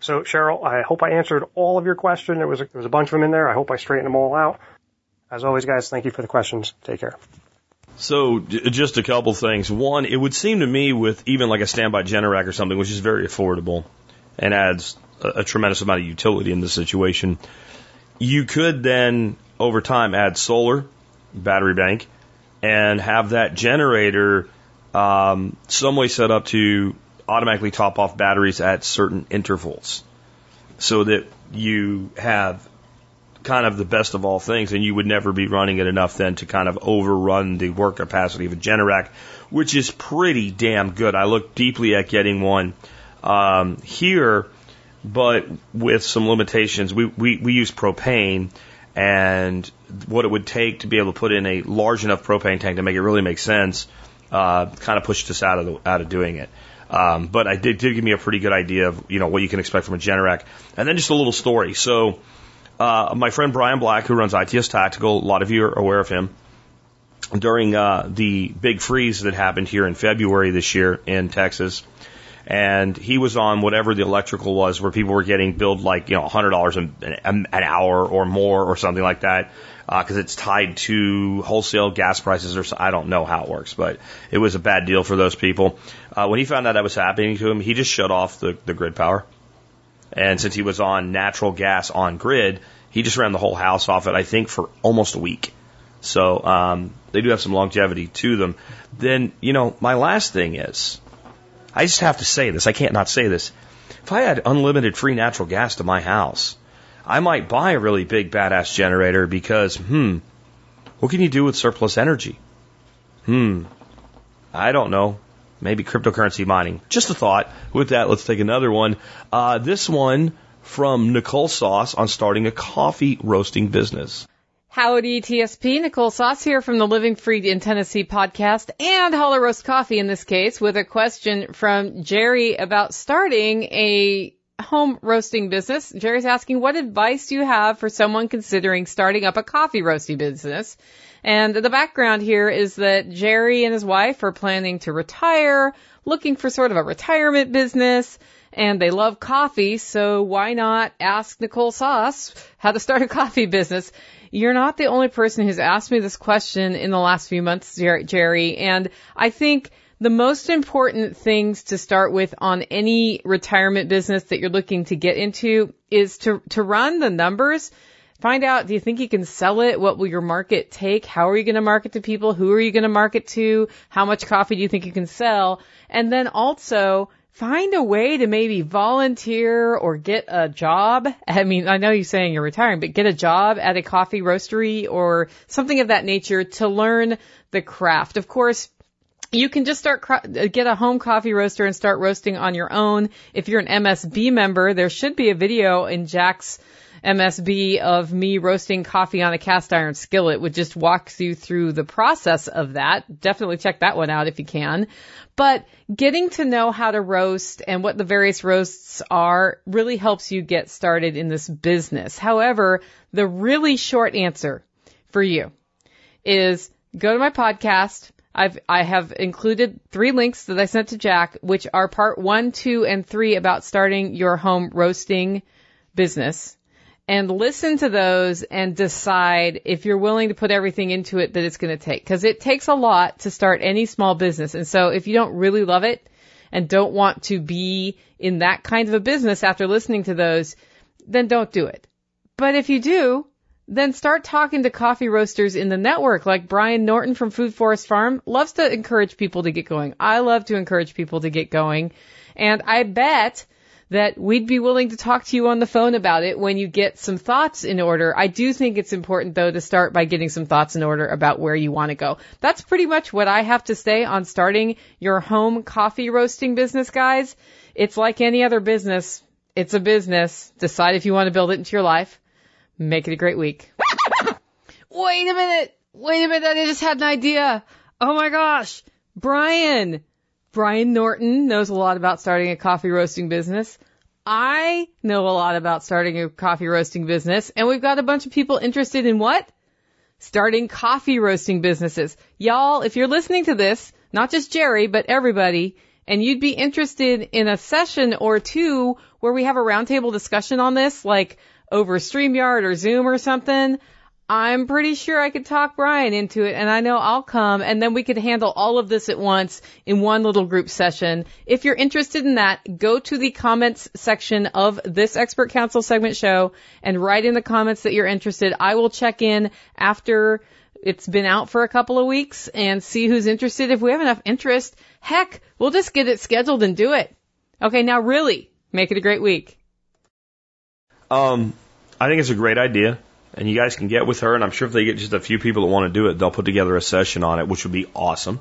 So Cheryl, I hope I answered all of your questions. There was a, there was a bunch of them in there. I hope I straightened them all out. As always, guys, thank you for the questions. Take care. So just a couple things. One, it would seem to me with even like a standby Generac or something, which is very affordable and adds a, a tremendous amount of utility in the situation, you could then over time add solar, battery bank, and have that generator um, some way set up to automatically top off batteries at certain intervals, so that you have kind of the best of all things, and you would never be running it enough then to kind of overrun the work capacity of a Generac, which is pretty damn good. I looked deeply at getting one um, here, but with some limitations. We, we, we use propane, and what it would take to be able to put in a large enough propane tank to make it really make sense uh, kind of pushed us out of the, out of doing it. Um, but I did, did give me a pretty good idea of you know what you can expect from a Generac, and then just a little story. So uh, my friend Bryan Black, who runs ITS Tactical, a lot of you are aware of him. During uh, the big freeze that happened here in February this year in Texas, and he was on whatever the electrical was, where people were getting billed like you know hundred dollars an, hour or more or something like that, because uh, it's tied to wholesale gas prices or so, I don't know how it works, but it was a bad deal for those people. Uh, when he found out that was happening to him, he just shut off the, the grid power and since he was on natural gas on grid, he just ran the whole house off it, I think, for almost a week. So um, they do have some longevity to them. Then, you know, my last thing is, I just have to say this. I can't not say this. If I had unlimited free natural gas to my house, I might buy a really big badass generator because, hmm, what can you do with surplus energy? Hmm, I don't know maybe cryptocurrency mining. Just a thought. With that, let's take another one. Uh, this one from Nicole Sauce on starting a coffee roasting business. Howdy TSP, Nicole Sauce here from the Living Free in Tennessee podcast and Holler Roast Coffee in this case with a question from Jerry about starting a home roasting business. Jerry's asking, what advice do you have for someone considering starting up a coffee roasting business? And the background here is that Jerry and his wife are planning to retire, looking for sort of a retirement business, and they love coffee, so why not ask Nicole Sauce how to start a coffee business? You're not the only person who's asked me this question in the last few months, Jerry, and I think the most important things to start with on any retirement business that you're looking to get into is to, to run the numbers Find out, do you think you can sell it? What will your market take? How are you going to market to people? Who are you going to market to? How much coffee do you think you can sell? And then also find a way to maybe volunteer or get a job. I mean, I know you're saying you're retiring, but get a job at a coffee roastery or something of that nature to learn the craft. Of course, you can just start get a home coffee roaster and start roasting on your own. If you're an MSB member, there should be a video in Jack's MSB of me roasting coffee on a cast iron skillet, which just walks you through the process of that. Definitely check that one out if you can. But getting to know how to roast and what the various roasts are really helps you get started in this business. However, the really short answer for you is go to my podcast. I've, I have included three links that I sent to Jack, which are part one, two, and three about starting your home roasting business and listen to those and decide if you're willing to put everything into it that it's going to take. Because it takes a lot to start any small business. And so if you don't really love it and don't want to be in that kind of a business after listening to those, then don't do it. But if you do, then start talking to coffee roasters in the network like Brian Norton from Food Forest Farm loves to encourage people to get going. I love to encourage people to get going. And I bet that we'd be willing to talk to you on the phone about it when you get some thoughts in order. I do think it's important though to start by getting some thoughts in order about where you want to go. That's pretty much what I have to say on starting your home coffee roasting business, guys. It's like any other business. It's a business. Decide if you want to build it into your life. Make it a great week. [LAUGHS] Wait a minute. Wait a minute. I just had an idea. Oh my gosh. Brian. Brian Norton knows a lot about starting a coffee roasting business. I know a lot about starting a coffee roasting business, and we've got a bunch of people interested in what? Starting coffee roasting businesses. Y'all, if you're listening to this, not just Jerry, but everybody, and you'd be interested in a session or two where we have a roundtable discussion on this, like over StreamYard or Zoom or something, I'm pretty sure I could talk Brian into it and I know I'll come and then we could handle all of this at once in one little group session. If you're interested in that, go to the comments section of this expert council segment show and write in the comments that you're interested. I will check in after it's been out for a couple of weeks and see who's interested. If we have enough interest, heck, we'll just get it scheduled and do it. Okay, now really, make it a great week. Um, I think it's a great idea, and you guys can get with her, and I'm sure if they get just a few people that want to do it, they'll put together a session on it, which would be awesome.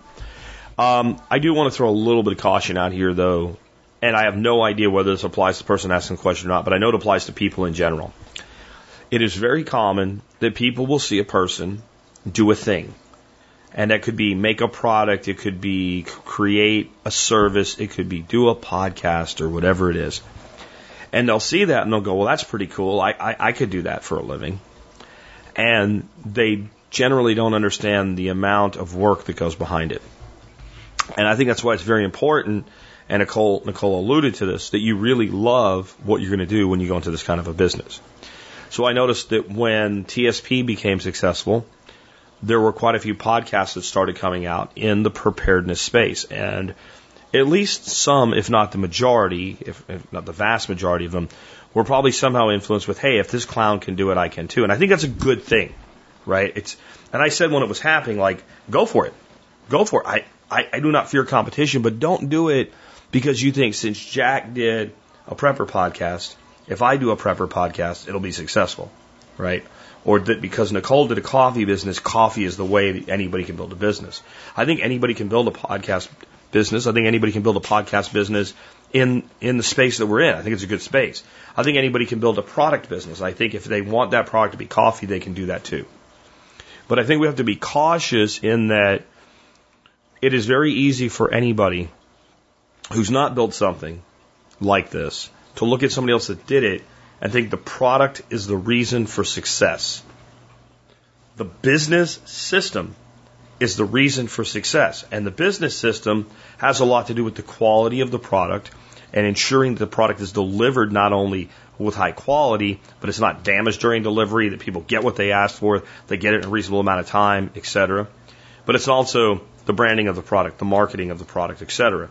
Um, I do want to throw a little bit of caution out here, though, and I have no idea whether this applies to the person asking the question or not, but I know it applies to people in general. It is very common that people will see a person do a thing. And that could be make a product, it could be create a service, it could be do a podcast or whatever it is. And they'll see that and they'll go, well, that's pretty cool. I, I, I could do that for a living. And they generally don't understand the amount of work that goes behind it. And I think that's why it's very important, and Nicole, Nicole alluded to this, that you really love what you're going to do when you go into this kind of a business. So I noticed that when TSP became successful, there were quite a few podcasts that started coming out in the preparedness space. And at least some, if not the majority, if, if, not the vast majority of them, were probably somehow influenced with, hey, if this clown can do it, I can too. And I think that's a good thing, right? It's, and I said when it was happening, like, go for it. Go for it. I, I, I do not fear competition, but don't do it because you think since Jack did a prepper podcast, if I do a prepper podcast, it'll be successful, right? Or that because Nicole did a coffee business, coffee is the way anybody can build a business. I think anybody can build a podcast business. I think anybody can build a podcast business in in the space that we're in. I think it's a good space. I think anybody can build a product business. I think if they want that product to be coffee, they can do that too. But I think we have to be cautious in that it is very easy for anybody who's not built something like this to look at somebody else that did it and think the product is the reason for success. The business system is the reason for success. And the business system has a lot to do with the quality of the product and ensuring that the product is delivered not only with high quality, but it's not damaged during delivery, that people get what they asked for, they get it in a reasonable amount of time, etc. But it's also the branding of the product, the marketing of the product, etc.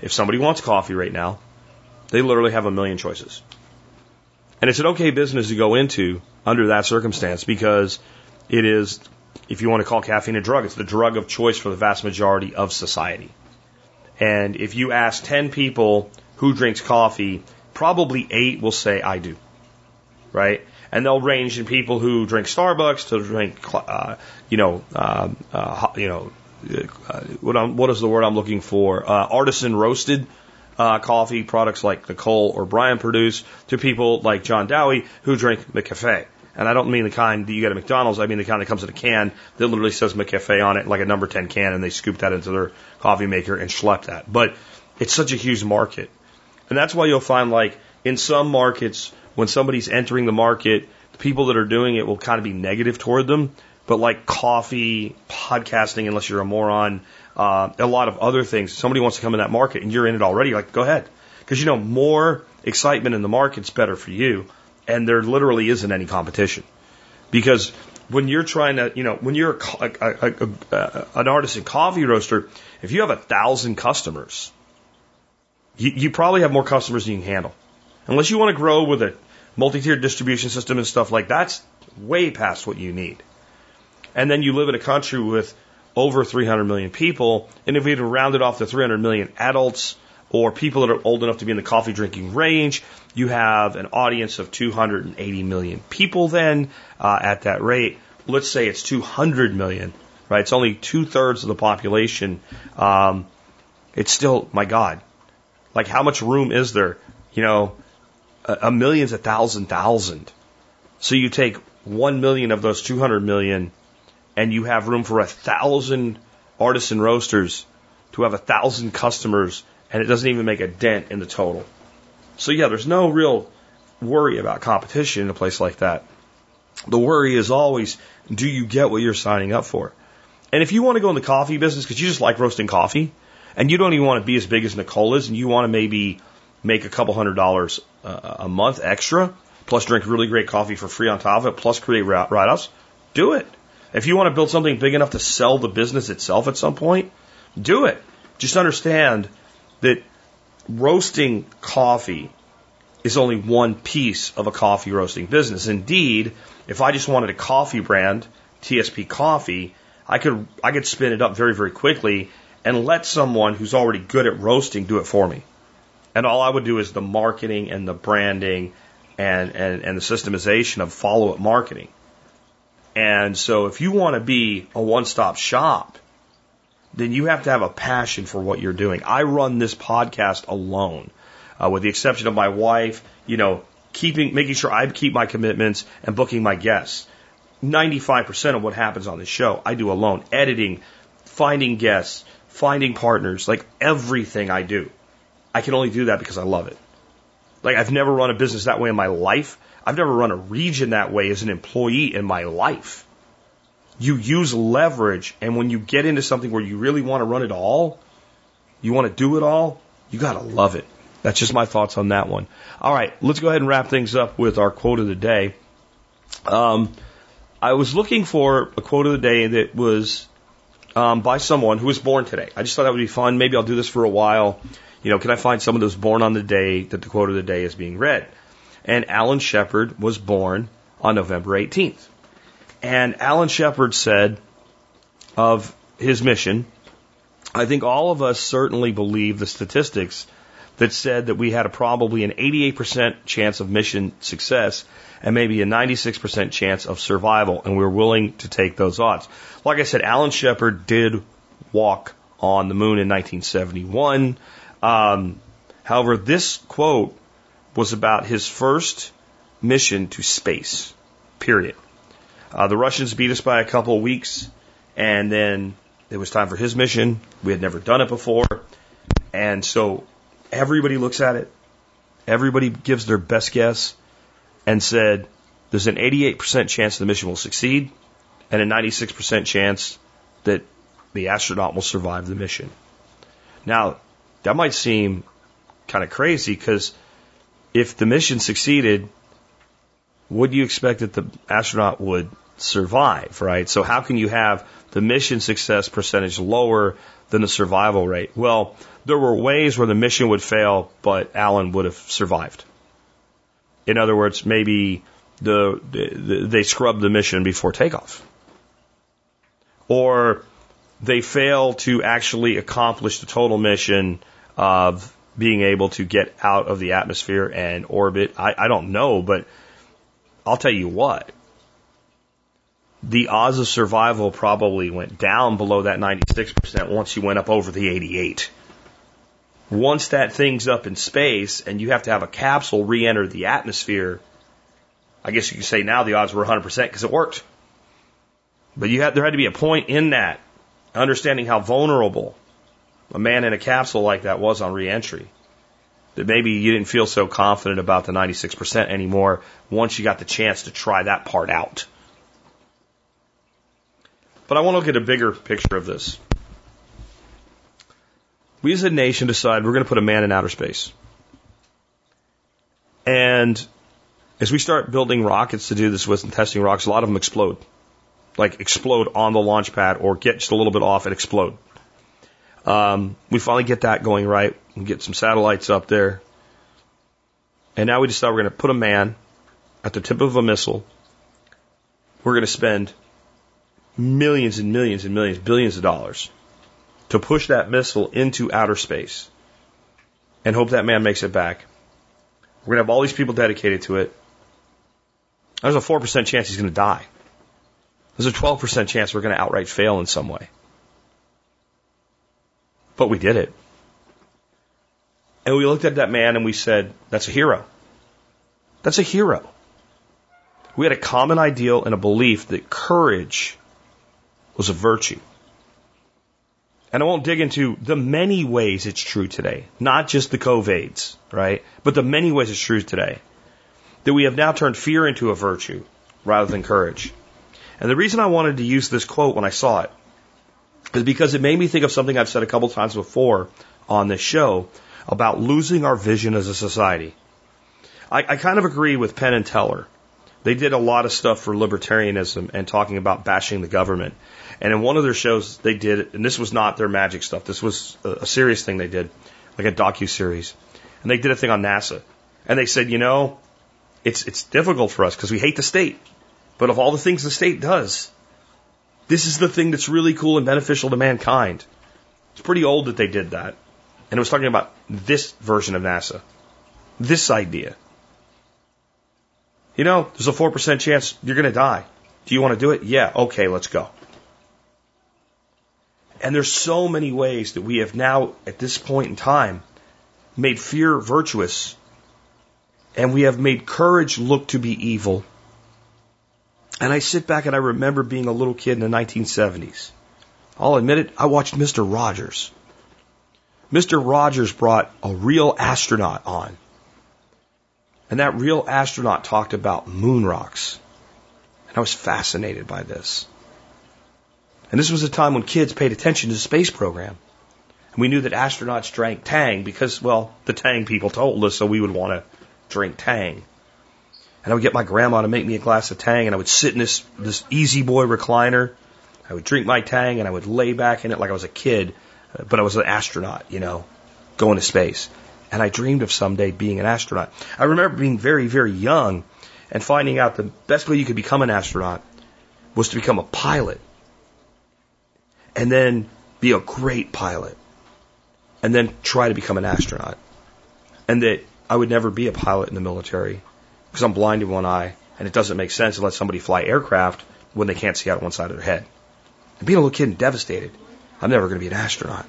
If somebody wants coffee right now, they literally have a million choices. And it's an okay business to go into under that circumstance because it is, if you want to call caffeine a drug, it's the drug of choice for the vast majority of society. And if you ask 10 people who drinks coffee, probably eight will say, I do. Right? And they'll range in people who drink Starbucks to drink, uh, you know, uh, uh, you know, uh, what, I'm, what is the word I'm looking for? Uh, artisan roasted uh, coffee products like Nicole or Brian produce to people like John Dowie who drink McCafe. And I don't mean the kind that you get at McDonald's. I mean the kind that comes in a can that literally says McCafe on it, like a number 10 can, and they scoop that into their coffee maker and schlep that. But it's such a huge market. And that's why you'll find like in some markets, when somebody's entering the market, the people that are doing it will kind of be negative toward them. But like coffee, podcasting, unless you're a moron, uh, a lot of other things. Somebody wants to come in that market and you're in it already, like go ahead. Because you know, more excitement in the market's better for you. And there literally isn't any competition. Because when you're trying to, you know, when you're a, a, a, an artisan coffee roaster, if you have a thousand customers, you, you probably have more customers than you can handle. Unless you want to grow with a multi-tiered distribution system and stuff like that's way past what you need. And then you live in a country with over 300 million people. And if we had rounded off to 300 million adults or people that are old enough to be in the coffee drinking range, you have an audience of 280 million people then uh, at that rate. Let's say it's 200 million, right? It's only two thirds of the population. Um, it's still, my God, like how much room is there? You know, a, a million's a thousand thousand. So you take one million of those 200 million and you have room for a thousand artisan roasters to have a thousand customers, and it doesn't even make a dent in the total. So yeah, there's no real worry about competition in a place like that. The worry is always, do you get what you're signing up for? And if you want to go in the coffee business because you just like roasting coffee, and you don't even want to be as big as Nicole is, and you want to maybe make a couple hundred dollars a, a month extra, plus drink really great coffee for free on top of it, plus create write offs, do it. If you want to build something big enough to sell the business itself at some point, do it. Just understand that roasting coffee is only one piece of a coffee roasting business. Indeed, if I just wanted a coffee brand, TSP Coffee, I could I could spin it up very very quickly and let someone who's already good at roasting do it for me. And all I would do is the marketing and the branding and and, and the systemization of follow up marketing. And so if you want to be a one stop shop, then you have to have a passion for what you're doing. I run this podcast alone, uh, with the exception of my wife, you know, keeping, making sure I keep my commitments and booking my guests. 95% of what happens on this show, I do alone. Editing, finding guests, finding partners, like everything I do. I can only do that because I love it. Like I've never run a business that way in my life. I've never run a region that way as an employee in my life. You use leverage, and when you get into something where you really want to run it all, you want to do it all, you got to love it. That's just my thoughts on that one. All right, let's go ahead and wrap things up with our quote of the day. Um, I was looking for a quote of the day that was um, by someone who was born today. I just thought that would be fun. Maybe I'll do this for a while. You know, can I find someone that was born on the day that the quote of the day is being read? and Alan Shepard was born on November 18th. And Alan Shepard said of his mission, I think all of us certainly believe the statistics that said that we had a probably an 88% chance of mission success and maybe a 96% chance of survival, and we we're willing to take those odds. Like I said, Alan Shepard did walk on the moon in 1971. Um, however, this quote was about his first mission to space, period. Uh, the Russians beat us by a couple of weeks, and then it was time for his mission. We had never done it before. And so everybody looks at it, everybody gives their best guess, and said there's an 88% chance the mission will succeed, and a 96% chance that the astronaut will survive the mission. Now, that might seem kind of crazy because if the mission succeeded, would you expect that the astronaut would survive, right? So how can you have the mission success percentage lower than the survival rate? Well, there were ways where the mission would fail, but Alan would have survived. In other words, maybe the, the they scrubbed the mission before takeoff. Or they fail to actually accomplish the total mission of being able to get out of the atmosphere and orbit. I, I don't know, but I'll tell you what. The odds of survival probably went down below that 96% once you went up over the 88. Once that thing's up in space and you have to have a capsule re-enter the atmosphere, I guess you could say now the odds were 100% because it worked. But you had, there had to be a point in that, understanding how vulnerable a man in a capsule like that was on reentry. That maybe you didn't feel so confident about the 96% anymore once you got the chance to try that part out. But I want to look at a bigger picture of this. We as a nation decide we're going to put a man in outer space. And as we start building rockets to do this with and testing rocks, a lot of them explode. Like explode on the launch pad or get just a little bit off and explode. Um, we finally get that going right. We get some satellites up there. And now we decide we're going to put a man at the tip of a missile. We're going to spend millions and millions and millions, billions of dollars to push that missile into outer space and hope that man makes it back. We're going to have all these people dedicated to it. There's a 4% chance he's going to die. There's a 12% chance we're going to outright fail in some way. But we did it. And we looked at that man and we said, that's a hero. That's a hero. We had a common ideal and a belief that courage was a virtue. And I won't dig into the many ways it's true today, not just the COVIDs, right? But the many ways it's true today. That we have now turned fear into a virtue rather than courage. And the reason I wanted to use this quote when I saw it is because it made me think of something I've said a couple times before on this show about losing our vision as a society. I, I kind of agree with Penn and Teller. They did a lot of stuff for libertarianism and talking about bashing the government. And in one of their shows, they did, and this was not their magic stuff. This was a, a serious thing they did, like a docu series. And they did a thing on NASA. And they said, you know, it's it's difficult for us because we hate the state. But of all the things the state does, this is the thing that's really cool and beneficial to mankind. It's pretty old that they did that. And it was talking about this version of NASA. This idea. You know, there's a 4% chance you're going to die. Do you want to do it? Yeah. Okay, let's go. And there's so many ways that we have now, at this point in time, made fear virtuous and we have made courage look to be evil. And I sit back and I remember being a little kid in the 1970s. I'll admit it, I watched Mr. Rogers. Mr. Rogers brought a real astronaut on. And that real astronaut talked about moon rocks. And I was fascinated by this. And this was a time when kids paid attention to the space program. And we knew that astronauts drank Tang because, well, the Tang people told us, so we would want to drink Tang. And I would get my grandma to make me a glass of Tang, and I would sit in this, this easy boy recliner. I would drink my Tang, and I would lay back in it like I was a kid, uh, but I was an astronaut, you know, going to space. And I dreamed of someday being an astronaut. I remember being very, very young and finding out the best way you could become an astronaut was to become a pilot and then be a great pilot and then try to become an astronaut. And that I would never be a pilot in the military because I'm blind in one eye and it doesn't make sense to let somebody fly aircraft when they can't see out one side of their head. And being a little kid and devastated, I'm never going to be an astronaut.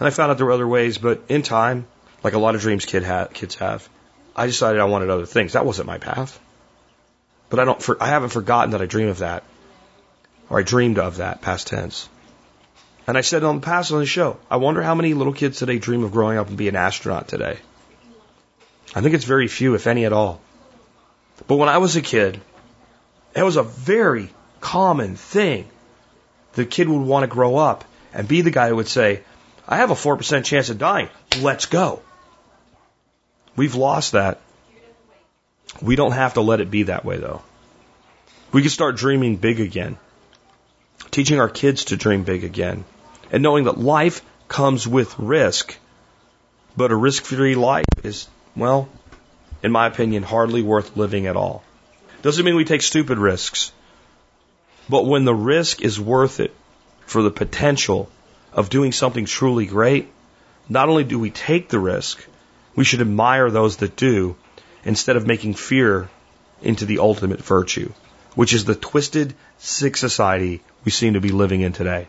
And I found out there were other ways, but in time, like a lot of dreams kid ha- kids have, I decided I wanted other things. That wasn't my path. But I don't, for, I haven't forgotten that I dream of that, or I dreamed of that, past tense. And I said on the past on the show, I wonder how many little kids today dream of growing up and be an astronaut today. I think it's very few, if any at all. But when I was a kid, it was a very common thing. The kid would want to grow up and be the guy who would say, I have a 4% chance of dying. Let's go. We've lost that. We don't have to let it be that way though. We can start dreaming big again. Teaching our kids to dream big again. And knowing that life comes with risk. But a risk free life is, well, in my opinion, hardly worth living at all. Doesn't mean we take stupid risks. But when the risk is worth it for the potential of doing something truly great, not only do we take the risk, we should admire those that do instead of making fear into the ultimate virtue, which is the twisted, sick society we seem to be living in today.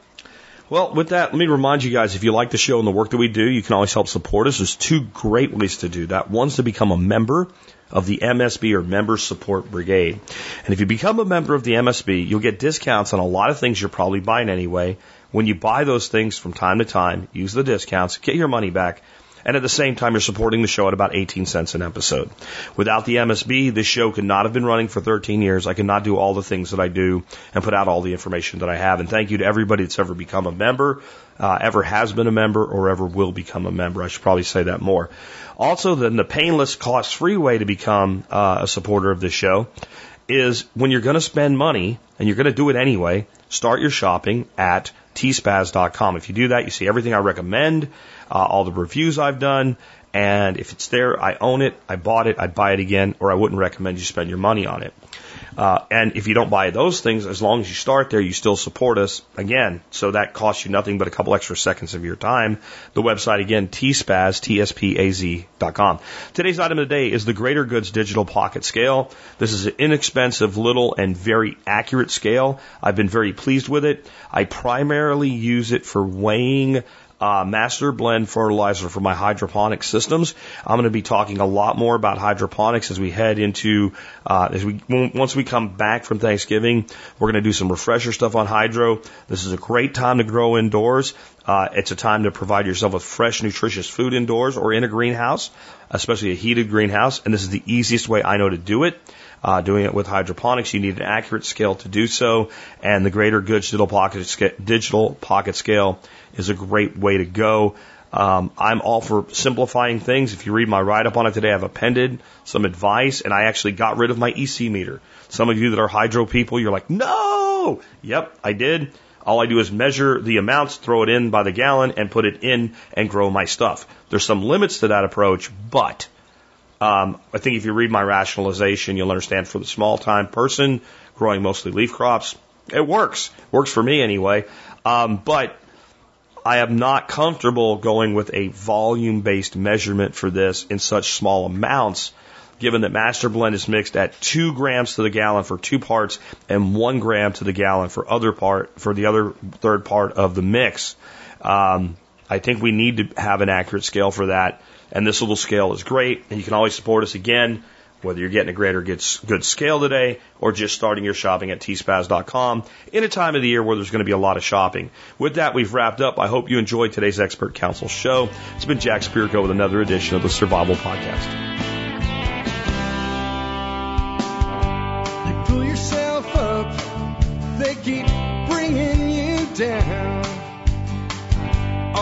Well, with that, let me remind you guys if you like the show and the work that we do, you can always help support us. There's two great ways to do that. One's to become a member of the MSB or Member Support Brigade. And if you become a member of the MSB, you'll get discounts on a lot of things you're probably buying anyway. When you buy those things from time to time, use the discounts, get your money back, and at the same time, you're supporting the show at about 18 cents an episode. Without the MSB, this show could not have been running for 13 years. I could not do all the things that I do and put out all the information that I have. And thank you to everybody that's ever become a member, uh, ever has been a member, or ever will become a member. I should probably say that more. Also, then the painless, cost-free way to become uh, a supporter of this show is when you're going to spend money, and you're going to do it anyway, start your shopping at tspaz.com. If you do that, you see everything I recommend, uh, all the reviews I've done, and if it's there, I own it, I bought it, I'd buy it again, or I wouldn't recommend you spend your money on it. Uh, and if you don't buy those things, as long as you start there, you still support us again. So that costs you nothing but a couple extra seconds of your time. The website again, tspaz, T-S-P-A-Z dot com. Today's item of the day is the Greater Goods Digital Pocket Scale. This is an inexpensive, little, and very accurate scale. I've been very pleased with it. I primarily use it for weighing uh, Master Blend fertilizer for my hydroponic systems. I'm going to be talking a lot more about hydroponics as we head into uh, as we once we come back from Thanksgiving. We're going to do some refresher stuff on hydro. This is a great time to grow indoors. Uh, it's a time to provide yourself with fresh, nutritious food indoors or in a greenhouse, especially a heated greenhouse. And this is the easiest way I know to do it. Uh, doing it with hydroponics, you need an accurate scale to do so, and the Greater Goods Digital Pocket, Digital Pocket Scale is a great way to go. Um, I'm all for simplifying things. If you read my write up on it today, I've appended some advice and I actually got rid of my EC meter. Some of you that are hydro people, you're like, no! Yep, I did. All I do is measure the amounts, throw it in by the gallon, and put it in and grow my stuff. There's some limits to that approach, but um, I think if you read my rationalization, you'll understand for the small time person growing mostly leaf crops, it works. Works for me anyway. Um, but I am not comfortable going with a volume based measurement for this in such small amounts, given that Master Blend is mixed at two grams to the gallon for two parts and one gram to the gallon for other part for the other third part of the mix. Um, I think we need to have an accurate scale for that, and this little scale is great. And you can always support us again whether you're getting a Greater Goods scale today or just starting your shopping at tspaz.com in a time of the year where there's going to be a lot of shopping. With that, we've wrapped up. I hope you enjoyed today's Expert Council show. It's been Jack Spirko with another edition of the Survival Podcast. You pull yourself up, they keep bringing you down.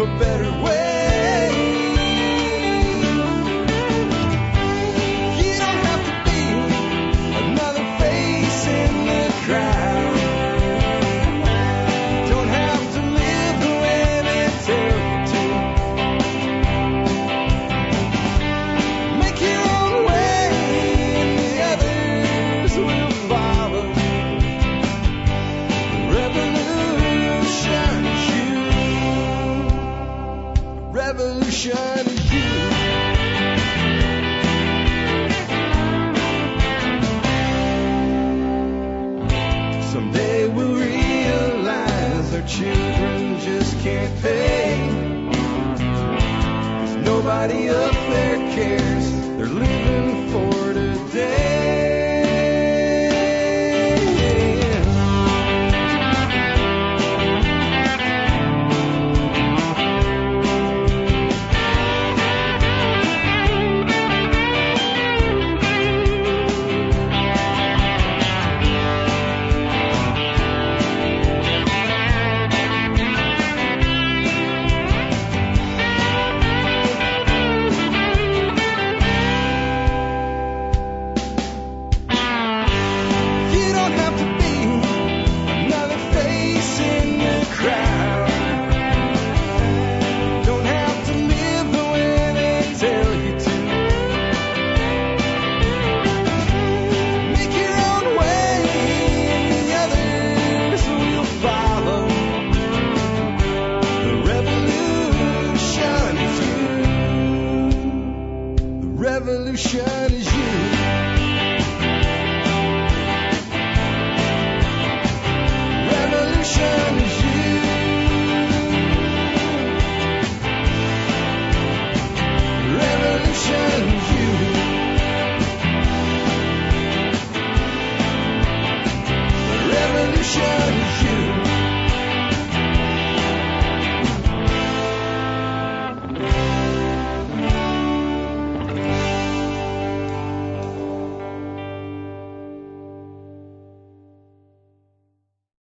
a better way.